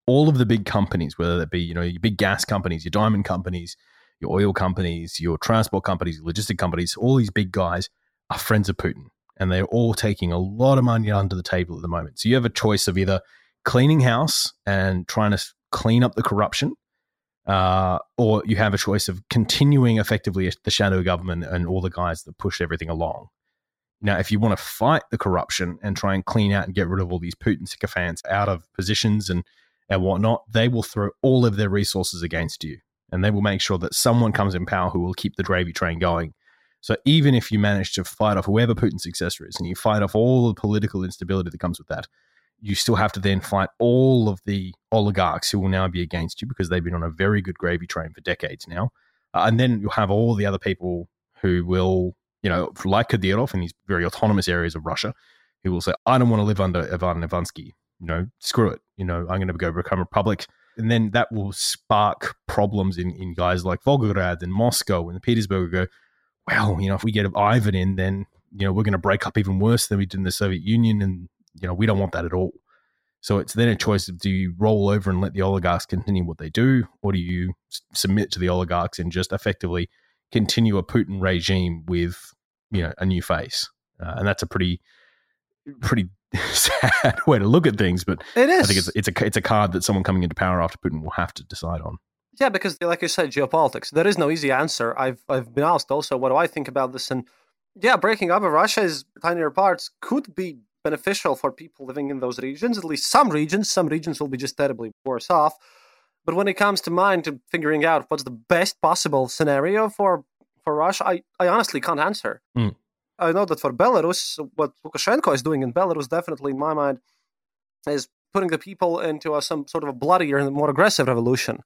D: all of the big companies, whether that be you know your big gas companies, your diamond companies, your oil companies, your transport companies, your logistic companies, all these big guys are friends of Putin and they're all taking a lot of money under the table at the moment. So you have a choice of either cleaning house and trying to clean up the corruption, uh, or you have a choice of continuing effectively the shadow government and all the guys that push everything along. Now, if you want to fight the corruption and try and clean out and get rid of all these Putin sycophants out of positions and, and whatnot, they will throw all of their resources against you. And they will make sure that someone comes in power who will keep the gravy train going so even if you manage to fight off whoever Putin's successor is and you fight off all the political instability that comes with that, you still have to then fight all of the oligarchs who will now be against you because they've been on a very good gravy train for decades now. Uh, and then you'll have all the other people who will, you know, like Kadyrov in these very autonomous areas of Russia, who will say, I don't want to live under Ivan Ivansky. You know, screw it. You know, I'm going to go become a republic. and then that will spark problems in, in guys like Volgograd and Moscow and Petersburg go, well, you know, if we get Ivan in, then, you know, we're going to break up even worse than we did in the Soviet Union. And, you know, we don't want that at all. So it's then a choice of do you roll over and let the oligarchs continue what they do, or do you submit to the oligarchs and just effectively continue a Putin regime with, you know, a new face? Uh, and that's a pretty, pretty sad way to look at things. But
C: It is.
D: I think it's it's a it's a card that someone coming into power after Putin will have to decide on.
C: Yeah, because like you said, geopolitics. There is no easy answer. I've I've been asked also, what do I think about this? And yeah, breaking up of Russia's tinier parts could be beneficial for people living in those regions. At least some regions. Some regions will be just terribly worse off. But when it comes to mind to figuring out what's the best possible scenario for for Russia, I, I honestly can't answer.
D: Mm.
C: I know that for Belarus, what Lukashenko is doing in Belarus, definitely in my mind, is putting the people into a, some sort of a bloodier and more aggressive revolution.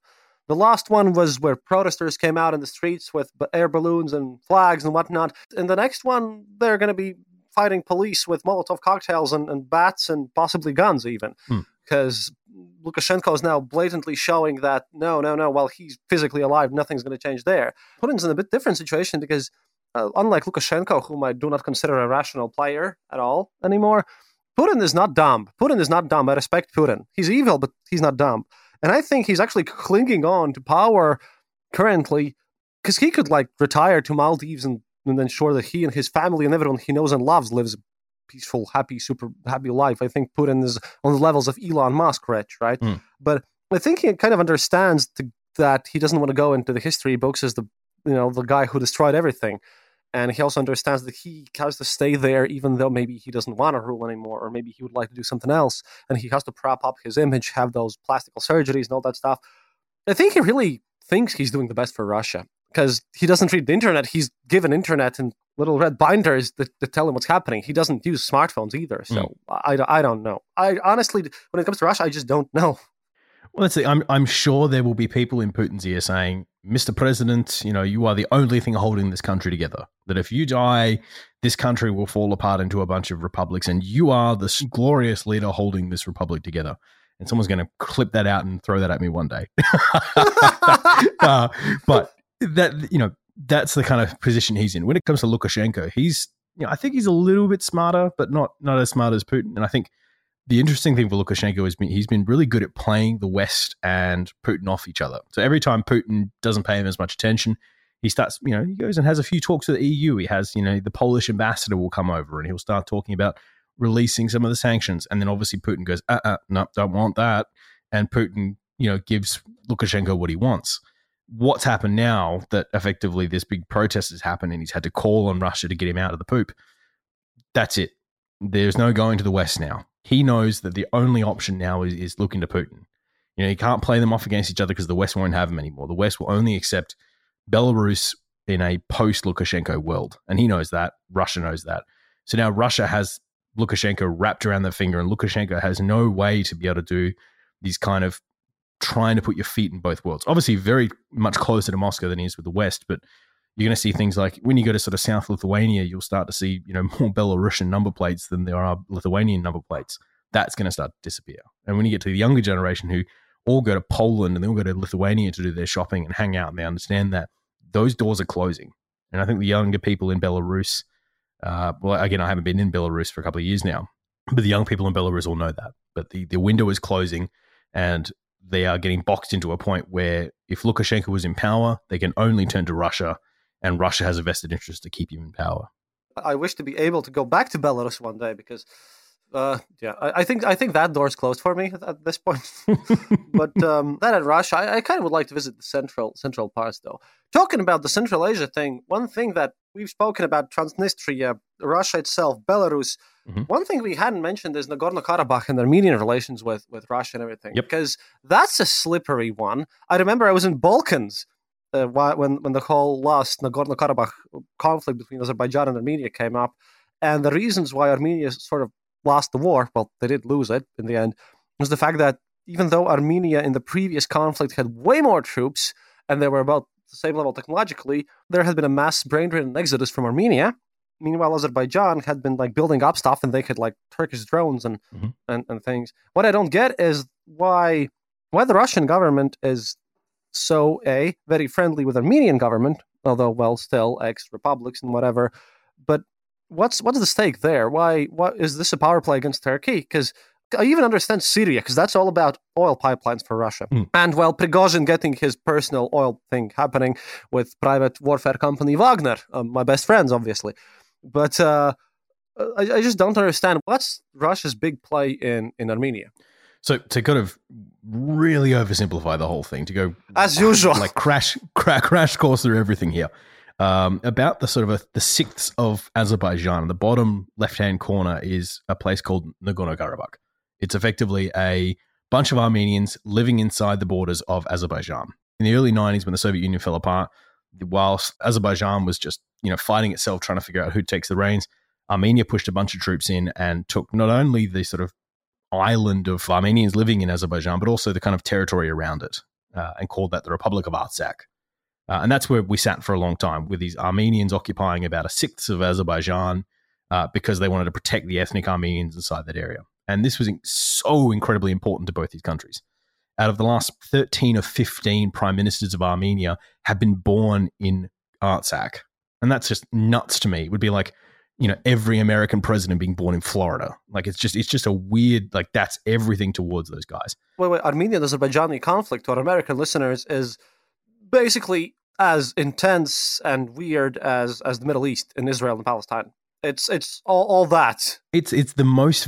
C: The last one was where protesters came out in the streets with air balloons and flags and whatnot. In the next one, they're going to be fighting police with Molotov cocktails and, and bats and possibly guns, even.
D: Hmm.
C: Because Lukashenko is now blatantly showing that no, no, no, while he's physically alive, nothing's going to change there. Putin's in a bit different situation because, uh, unlike Lukashenko, whom I do not consider a rational player at all anymore, Putin is not dumb. Putin is not dumb. I respect Putin. He's evil, but he's not dumb. And I think he's actually clinging on to power currently because he could like retire to Maldives and, and ensure that he and his family and everyone he knows and loves lives a peaceful, happy, super happy life. I think Putin is on the levels of Elon Musk rich, right?
D: Mm.
C: But I think he kind of understands to, that he doesn't want to go into the history books as the you know the guy who destroyed everything. And he also understands that he has to stay there, even though maybe he doesn't want to rule anymore, or maybe he would like to do something else. And he has to prop up his image, have those plastical surgeries and all that stuff. I think he really thinks he's doing the best for Russia because he doesn't read the internet. He's given internet and little red binders that, that tell him what's happening. He doesn't use smartphones either. So mm. I, I don't know. I honestly, when it comes to Russia, I just don't know.
D: Well, let's see. I'm I'm sure there will be people in Putin's ear saying, "Mr. President, you know, you are the only thing holding this country together. That if you die, this country will fall apart into a bunch of republics, and you are the glorious leader holding this republic together." And someone's going to clip that out and throw that at me one day. uh, but that you know, that's the kind of position he's in. When it comes to Lukashenko, he's you know, I think he's a little bit smarter, but not not as smart as Putin. And I think the interesting thing for Lukashenko been he's been really good at playing the West and Putin off each other. So every time Putin doesn't pay him as much attention, he starts, you know, he goes and has a few talks with the EU. He has, you know, the Polish ambassador will come over and he'll start talking about releasing some of the sanctions. And then obviously Putin goes, uh, uh no, don't want that. And Putin, you know, gives Lukashenko what he wants. What's happened now that effectively this big protest has happened and he's had to call on Russia to get him out of the poop? That's it. There's no going to the West now. He knows that the only option now is, is looking to Putin. You know, he can't play them off against each other because the West won't have him anymore. The West will only accept Belarus in a post Lukashenko world. And he knows that. Russia knows that. So now Russia has Lukashenko wrapped around their finger, and Lukashenko has no way to be able to do these kind of trying to put your feet in both worlds. Obviously, very much closer to Moscow than he is with the West, but you're going to see things like when you go to sort of South Lithuania, you'll start to see you know more Belarusian number plates than there are Lithuanian number plates. That's going to start to disappear. And when you get to the younger generation who all go to Poland and they all go to Lithuania to do their shopping and hang out, and they understand that those doors are closing. And I think the younger people in Belarus, uh, well, again, I haven't been in Belarus for a couple of years now, but the young people in Belarus all know that. But the, the window is closing, and they are getting boxed into a point where if Lukashenko was in power, they can only turn to Russia, and Russia has a vested interest to keep him in power.
C: I wish to be able to go back to Belarus one day because, uh, yeah, I, I think I think that door's closed for me at, at this point. but um, that and Russia, I, I kind of would like to visit the central central parts though. Talking about the Central Asia thing, one thing that we've spoken about Transnistria, Russia itself, Belarus.
D: Mhm.
C: One thing we hadn't mentioned is Nagorno Karabakh and Armenian relations with with Russia and everything,
D: Yep.
C: because that's a slippery one. I remember I was in Balkans uh, when when the whole last Nagorno Karabakh conflict between Azerbaijan and Armenia came up, and the reasons why Armenia sort of lost the war, well, they did lose it in the end, was the fact that even though Armenia in the previous conflict had way more troops and they were about the same level technologically, there had been a mass brain drain and exodus from Armenia. Meanwhile, Azerbaijan had been like building up stuff and they had like Turkish drones and,
D: Mhm.
C: and, and things. What I don't get is why why the Russian government is so a very friendly with Armenian government, although well, still ex republics and whatever. But what's what's the stake there? Why what is this a power play against Turkey? Because I even understand Syria because that's all about oil pipelines for Russia.
D: Mm.
C: And while Prigozhin getting his personal oil thing happening with private warfare company Wagner, um, my best friends, obviously. But uh, I, I, just don't understand what's Russia's big play in, in Armenia.
D: So to kind of really oversimplify the whole thing, to go
C: as usual,
D: like crash, crash, crash course through everything here. Um, about the sort of a, the sixth of Azerbaijan, the bottom left hand corner is a place called Nagorno Karabakh. It's effectively a bunch of Armenians living inside the borders of Azerbaijan. In the early 90s, when the Soviet Union fell apart, whilst Azerbaijan was just you know fighting itself, trying to figure out who takes the reins, Armenia pushed a bunch of troops in and took not only the sort of island of Armenians living in Azerbaijan, but also the kind of territory around it, uh, and called that the Republic of Artsakh. Uh, and that's where we sat for a long time, with these Armenians occupying about a sixth of Azerbaijan uh, because they wanted to protect the ethnic Armenians inside that area. And this was so incredibly important to both these countries. Out of the last 13 or 15 prime ministers of Armenia have been born in Artsakh. And that's just nuts to me. It would be like, you know, every American president being born in Florida. Like it's just it's just a weird like that's everything towards those guys.
C: Wait, wait, Armenian Azerbaijani conflict to our American listeners is basically as intense and weird as as the Middle East in Israel and Palestine. It's it's all, all that.
D: It's it's the most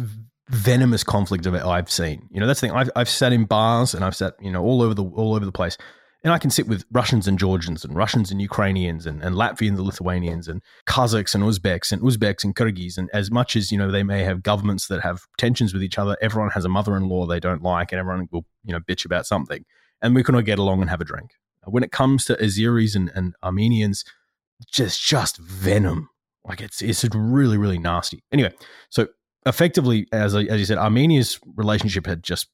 D: venomous conflict of it I've seen. You know, that's the thing. I've, I've sat in bars and I've sat, you know, all over the all over the place. And I can sit with Russians and Georgians and Russians and Ukrainians and, and Latvians and Lithuanians and Kazakhs and Uzbeks and Uzbeks and Kyrgyz. And as much as, you know, they may have governments that have tensions with each other, everyone has a mother-in-law they don't like and everyone will, you know, bitch about something. And we can all get along and have a drink. When it comes to Azeris and, and Armenians, just just venom. Like it's it's really, really nasty. Anyway, so effectively, as as you said, Armenia's relationship had just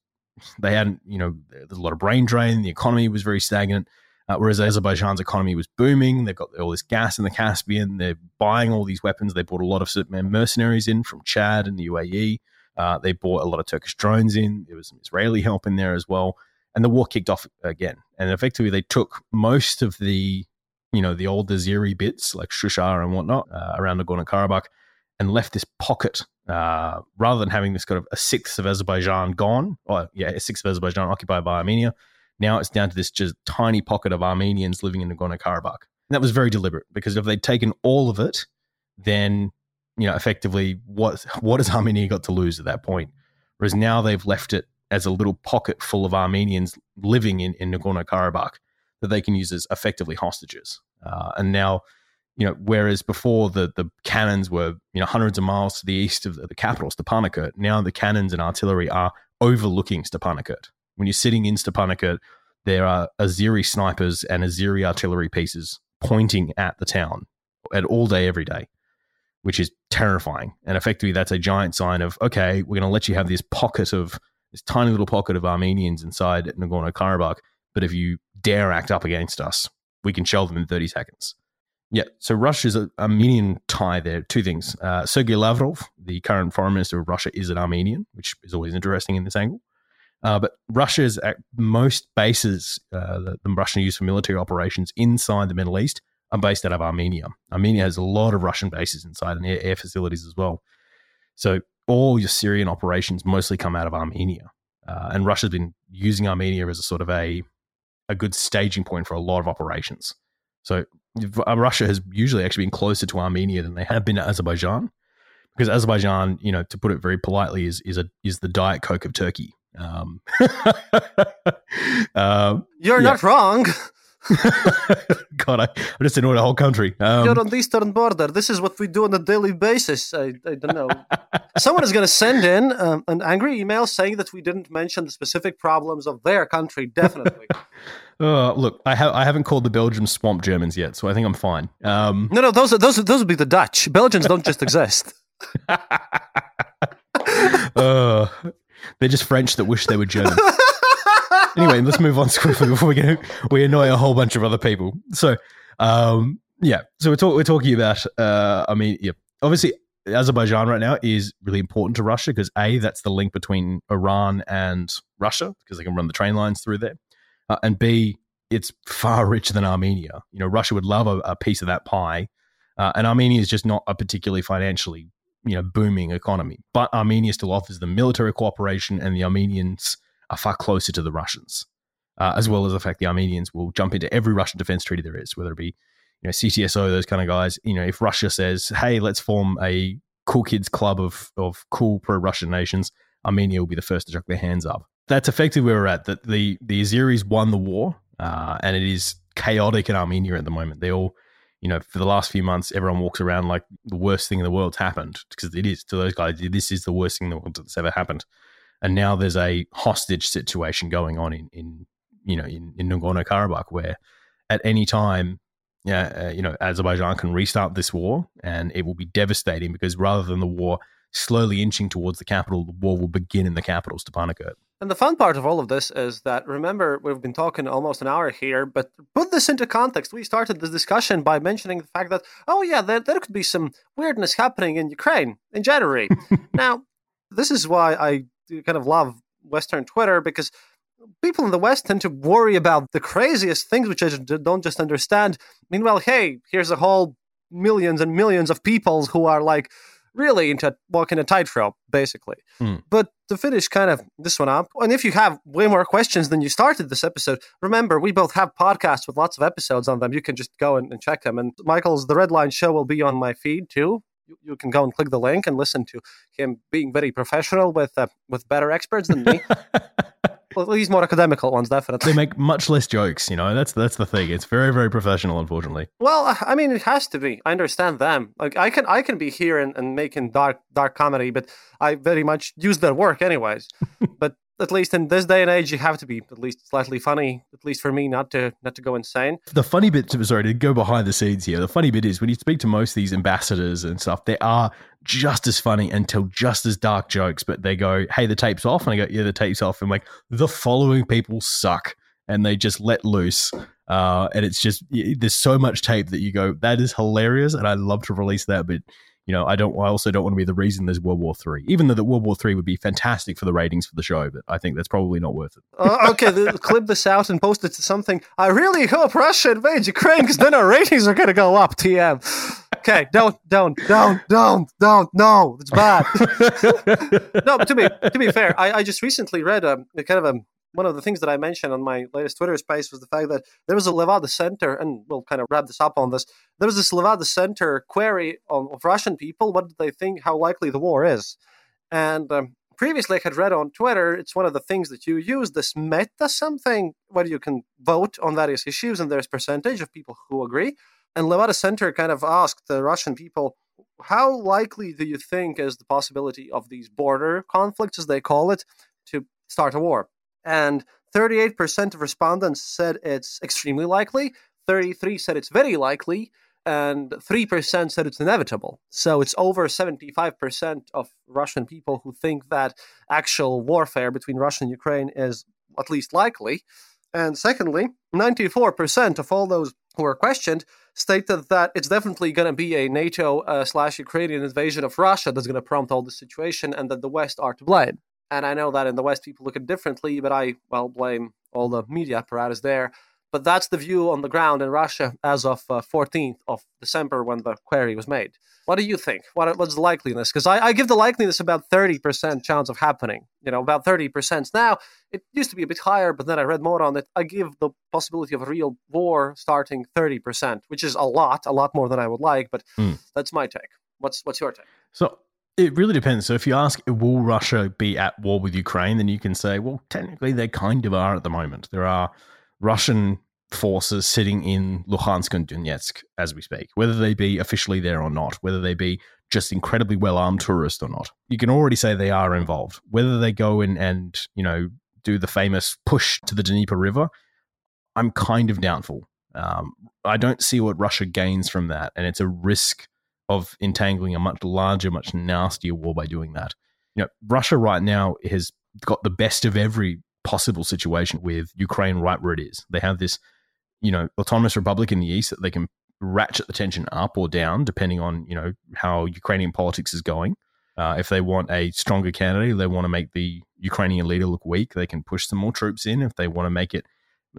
D: they hadn't, you know, there's a lot of brain drain. The economy was very stagnant. Uh, whereas Azerbaijan's economy was booming. They've got all this gas in the Caspian. They're buying all these weapons. They bought a lot of mercenaries in from Chad and the UAE. Uh, they bought a lot of Turkish drones in. There was some Israeli help in there as well. And the war kicked off again. And effectively, they took most of the, you know, the old Azeri bits like Shusha and whatnot uh, around Nagorno Karabakh and left this pocket uh, rather than having this kind of a sixth of Azerbaijan gone, or yeah, a sixth of Azerbaijan occupied by Armenia. Now it's down to this just tiny pocket of Armenians living in Nagorno Karabakh. And that was very deliberate because if they'd taken all of it, then you know effectively what what has Armenia got to lose at that point? Whereas now they've left it as a little pocket full of Armenians living in, in Nagorno Karabakh that they can use as effectively hostages. Uh, and now you know, whereas before the the cannons were you know hundreds of miles to the east of the, the capital, Stepanakert. Now the cannons and artillery are overlooking Stepanakert. When you're sitting in Stepanakert, there are Azeri snipers and Azeri artillery pieces pointing at the town at all day, every day, which is terrifying. And effectively, that's a giant sign of okay, we're going to let you have this pocket of this tiny little pocket of Armenians inside Nagorno Karabakh, but if you dare act up against us, we can shell them in 30 seconds. Yeah, so Russia's Armenian tie there. Two things. Uh, Sergei Lavrov, the current foreign minister of Russia, is an Armenian, which is always interesting in this angle. Uh, but Russia's at most bases uh, that the Russian use for military operations inside the Middle East are based out of Armenia. Armenia has a lot of Russian bases inside and air, air facilities as well. So all your Syrian operations mostly come out of Armenia. Uh, and Russia's been using Armenia as a sort of a, a good staging point for a lot of operations. So Russia has usually actually been closer to Armenia than they have been to Azerbaijan, because Azerbaijan, you know, to put it very politely, is is a is the diet coke of Turkey. Um,
C: uh, You're yeah. not wrong.
D: God, I, I just annoyed the whole country.
C: Um, You're on the eastern border. This is what we do on a daily basis. I, I don't know. Someone is going to send in um, an angry email saying that we didn't mention the specific problems of their country. Definitely.
D: uh, look, I have I haven't called the Belgians swamp Germans yet, so I think I'm fine. Um,
C: no, no, those those those would be the Dutch. Belgians don't just exist.
D: uh, they're just French that wish they were German anyway, let's move on swiftly before we get we annoy a whole bunch of other people. So, um, yeah, so we're, talk, we're talking about. Uh, I mean, yeah, obviously Azerbaijan right now is really important to Russia because A, that's the link between Iran and Russia because they can run the train lines through there. Uh, and B, it's far richer than Armenia. You know, Russia would love a, a piece of that pie. Uh, and Armenia is just not a particularly financially, you know, booming economy. But Armenia still offers them military cooperation, and the Armenians are far closer to the Russians, uh, as well as the fact the Armenians will jump into every Russian defense treaty there is, whether it be you know, CTSO, those kind of guys. You know, if Russia says, "Hey, let's form a cool kids club of of cool pro-Russian nations," Armenia will be the first to chuck their hands up. That's effectively where we're at. That the the Azeris won the war, uh, and it is chaotic in Armenia at the moment. They all, you know, for the last few months, everyone walks around like the worst thing in the world's happened because it is to those guys. This is the worst thing in the world that's ever happened. And now there's a hostage situation going on in, in you know in, in Nagorno Karabakh where at any time uh, you know, Azerbaijan can restart this war and it will be devastating because rather than the war slowly inching towards the capital, the war will begin in the capital, Stepanakert.
C: And the fun part of all of this is that remember we've been talking almost an hour here, but put this into context. We started this discussion by mentioning the fact that oh yeah, there, there could be some weirdness happening in Ukraine in January. now, this is why I kind of love Western Twitter because people in the West tend to worry about the craziest things, which I don't just understand. Meanwhile, hey, here's a whole millions and millions of people who are like really into walking a tightrope, basically.
D: Mm.
C: But to finish kind of this one up, and if you have way more questions than you started this episode, remember we both have podcasts with lots of episodes on them. You can just go and, and check them. And Michael's The Red Line Show will be on my feed too. You, you can go and click the link and listen to him being very professional with uh, with better experts than me. Well, these more academical ones, definitely.
D: They make much less jokes, you know. That's that's the thing. It's very very professional, unfortunately.
C: Well, I mean, it has to be. I understand them. Like I can I can be here and, and making dark dark comedy, but I very much use their work anyways. but at least in this day and age, you have to be at least slightly funny. At least for me, not to not to go insane.
D: The funny bit, sorry, to go behind the scenes here. The funny bit is when you speak to most of these ambassadors and stuff, they are just as funny and tell just as dark jokes. But they go, "Hey, the tape's off," and I go, "Yeah, the tape's off." And I'm like, the following people suck, and they just let loose. Uh, and it's just there's so much tape that you go, that is hilarious, and I love to release that, but you know, I don't. I also don't want to be the reason there's World War Three, even though the World War Three would be fantastic for the ratings for the show. But I think that's probably not worth it.
C: uh, okay, clip this out and post it to something. I really hope Russia invades Ukraine because then our ratings are going to go up. TM. Okay, don't, don't, don't, don't, don't. No, it's bad. no, but to be to be fair, I, I just recently read a, a kind of a one of the things that I mentioned on my latest Twitter space was the fact that there was a Levada Center, and we'll kind of wrap this up on this. There was this Levada Center query on, of Russian people. What do they think? How likely the war is? And um, previously, I had read on Twitter, it's one of the things that you use this meta something where you can vote on various issues, and there's percentage of people who agree. And Levada Center kind of asked the Russian people, how likely do you think is the possibility of these border conflicts, as they call it, to start a war? And 38% of respondents said it's extremely likely, 33 said it's very likely, and 3% said it's inevitable. So it's over 75% of Russian people who think that actual warfare between Russia and Ukraine is at least likely. And secondly, 94% of all those who were questioned stated that it's definitely going to be a NATO uh, slash Ukrainian invasion of Russia that's going to prompt all this situation and that the West are to blame. And I know that in the West people look at it differently, but I, well, blame all the media apparatus there. But that's the view on the ground in Russia as of uh, 14th of December when the query was made. What do you think? What, what's the likeliness? Because I, I, give the likeliness about 30% chance of happening. You know, about 30%. Now, it used to be a bit higher, but then I read more on it. I give the possibility of a real war starting 30%, which is a lot, a lot more than I would like, but mm. that's my take. What's, what's your take?
D: So it really depends. So if you ask, will Russia be at war with Ukraine, then you can say, well, technically they kind of are at the moment. There are Russian forces sitting in Luhansk and Donetsk as we speak, whether they be officially there or not, whether they be just incredibly well armed tourists or not. You can already say they are involved. Whether they go in and, you know, do the famous push to the Dnieper River, I'm kind of doubtful. Um, I don't see what Russia gains from that. And it's a risk of entangling a much larger, much nastier war by doing that. You know, Russia right now has got the best of every possible situation with Ukraine right where it is. They have this, you know, autonomous republic in the east that they can ratchet the tension up or down depending on you know how Ukrainian politics is going. Uh, if they want a stronger candidate, they want to make the Ukrainian leader look weak. They can push some more troops in. If they want to make it,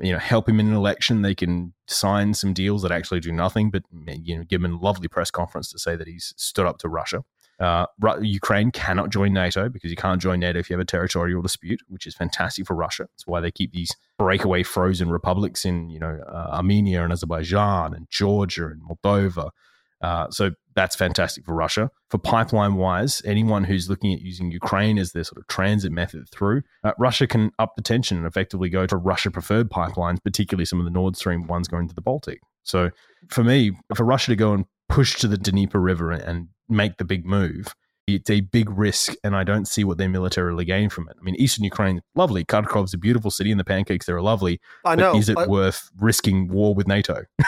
D: you know, help him in an election, they can sign some deals that actually do nothing, but you know, give him a lovely press conference to say that he's stood up to Russia. Uh, Ukraine cannot join NATO because you can't join NATO if you have a territorial dispute, which is fantastic for Russia. That's why they keep these breakaway frozen republics in, you know, uh, Armenia and Azerbaijan and Georgia and Moldova. Uh, so that's fantastic for Russia. For pipeline wise, anyone who's looking at using Ukraine as their sort of transit method through, uh, Russia can up the tension and effectively go to Russia preferred pipelines, particularly some of the Nord Stream ones going to the Baltic. So for me, for Russia to go and push to the Dnieper River and make the big move, it's a big risk, and I don't see what they militarily gain from it. I mean, Eastern Ukraine, lovely. Kharkov's a beautiful city, and the pancakes there are lovely.
C: I know.
D: is it
C: I,
D: worth risking war with NATO?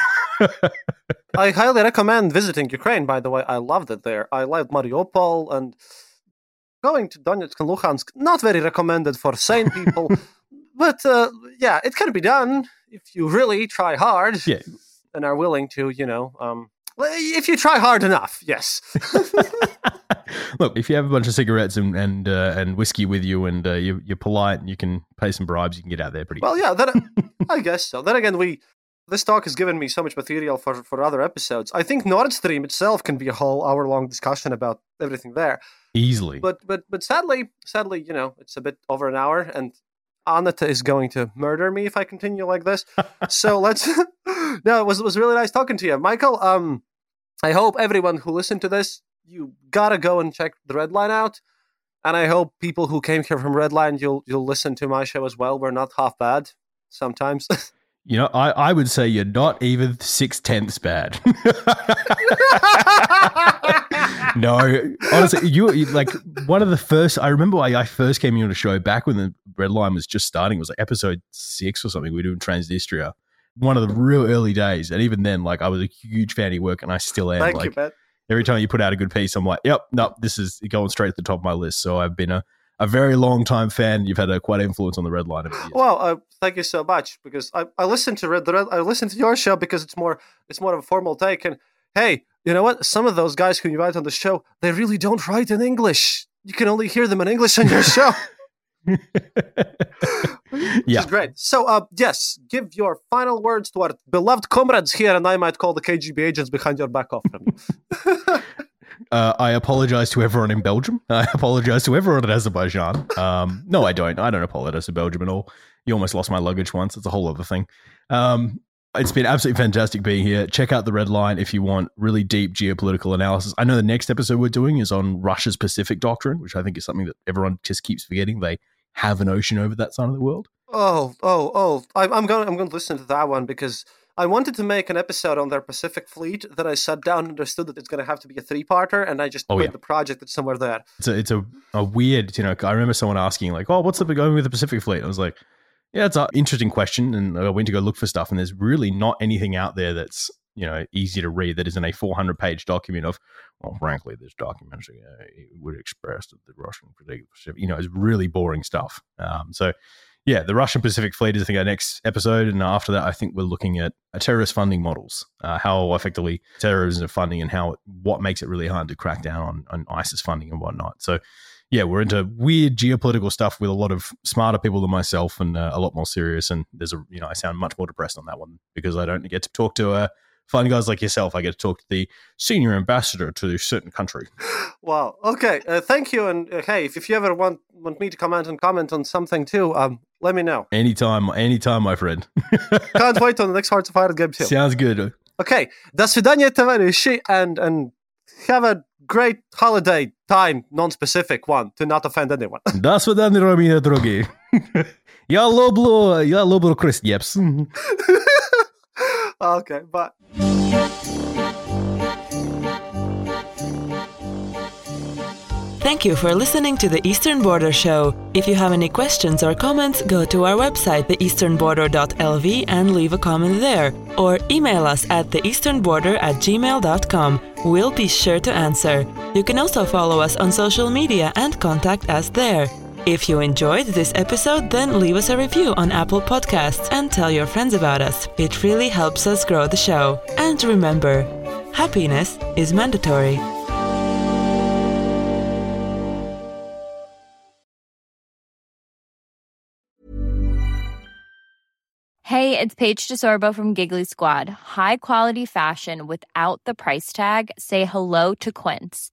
C: I highly recommend visiting Ukraine. By the way, I loved it there. I loved Mariupol and going to Donetsk and Luhansk. Not very recommended for sane people, but uh, yeah, it can be done if you really try hard.
D: Yeah.
C: and are willing to, you know, um, if you try hard enough, yes.
D: Look, if you have a bunch of cigarettes and and, uh, and whiskey with you, and uh, you, you're polite, and you can pay some bribes, you can get out there pretty.
C: Well, yeah, then I guess so. Then again, we this talk has given me so much material for for other episodes. I think Nord Stream itself can be a whole hour long discussion about everything there
D: easily.
C: But but but sadly, sadly, you know, it's a bit over an hour, and Anata is going to murder me if I continue like this. so let's. no, it was it was really nice talking to you, Michael. Um, I hope everyone who listened to this, you gotta go and check the Red Line out. And I hope people who came here from Red Line, you'll you'll listen to my show as well. We're not half bad sometimes.
D: You know, I, I would say you're not even six tenths bad. no, honestly, you like one of the first. I remember I, I first came on a show back when the Red Line was just starting. It was like episode six or something. We were doing Transnistria, one of the real early days. And even then, like I was a huge fan of your work, and I still am.
C: Thank
D: like,
C: you.
D: Every time you put out a good piece, I'm like, yep, no, this is going straight to the top of my list. So I've been a a very long time fan. You've had a quite influence on the Red Line. Years.
C: Well, uh, thank you so much because I, I listen to Red, the Red I listen to your show because it's more it's more of a formal take. And hey, you know what? Some of those guys who you invite on the show, they really don't write in English. You can only hear them in English on your show. Which
D: Yeah.
C: is great. So, uh, yes, give your final words to our beloved comrades here, and I might call the KGB agents behind your back off from you.
D: Uh, I apologize to everyone in Belgium. I apologize to everyone in Azerbaijan. Um, no, I don't. I don't apologize to Belgium at all. You almost lost my luggage once. It's a whole other thing. Um, it's been absolutely fantastic being here. Check out the Red Line if you want really deep geopolitical analysis. I know the next episode we're doing is on Russia's Pacific Doctrine, which I think is something that everyone just keeps forgetting. They have an ocean over that side of the world.
C: Oh, oh, oh! I, I'm going. I'm going to listen to that one because I wanted to make an episode on their Pacific Fleet. That I sat down and understood that it's going to have to be a three-parter, and I just
D: Oh,
C: put
D: yeah.
C: the project that's somewhere there.
D: It's a, it's a, a weird, you know, I remember someone asking, like, oh, what's the going with the Pacific Fleet? I was like, yeah, it's an interesting question. And I went to go look for stuff, and there's really not anything out there that's, you know, easy to read that isn't a 400 page document of, well, frankly, this document uh, would express that the Russian, Pacific, you know, it's really boring stuff. Um, so, yeah, the Russian Pacific Fleet is, I think, our next episode. And after that, I think we're looking at terrorist funding models, uh, how effectively terrorism is funding and how what makes it really hard to crack down on, on ISIS funding and whatnot. So, yeah, we're into weird geopolitical stuff with a lot of smarter people than myself and uh, a lot more serious. And there's a, you know, I sound much more depressed on that one because I don't get to talk to uh, Find guys like yourself, I get to talk to the senior ambassador to a certain country.
C: Wow. Okay. Uh, thank you. And uh, hey, if, if you ever want want me to comment and comment on something too, um, let me know.
D: Anytime, anytime, my friend.
C: Can't wait on the next Hearts of Iron game too.
D: Sounds good.
C: Okay. До свидания, товарищи, and and have a great holiday time, non-specific one, to not offend anyone.
D: До свидания, дорогие други. Я люблю, я люблю крестьепс
C: okay. Bye.
E: Thank you for listening to the Eastern Border Show. If you have any questions or comments, go to our website, theeasternborder.lv, and leave a comment there. Or email us at theeasternborder at gmail.com. We'll be sure to answer. You can also follow us on social media and contact us there. If you enjoyed this episode, then leave us a review on Apple Podcasts and tell your friends about us. It really helps us grow the show. And remember, happiness is mandatory.
I: Hey, it's Paige DeSorbo from Giggly Squad. High quality fashion without the price tag. Say hello to Quince.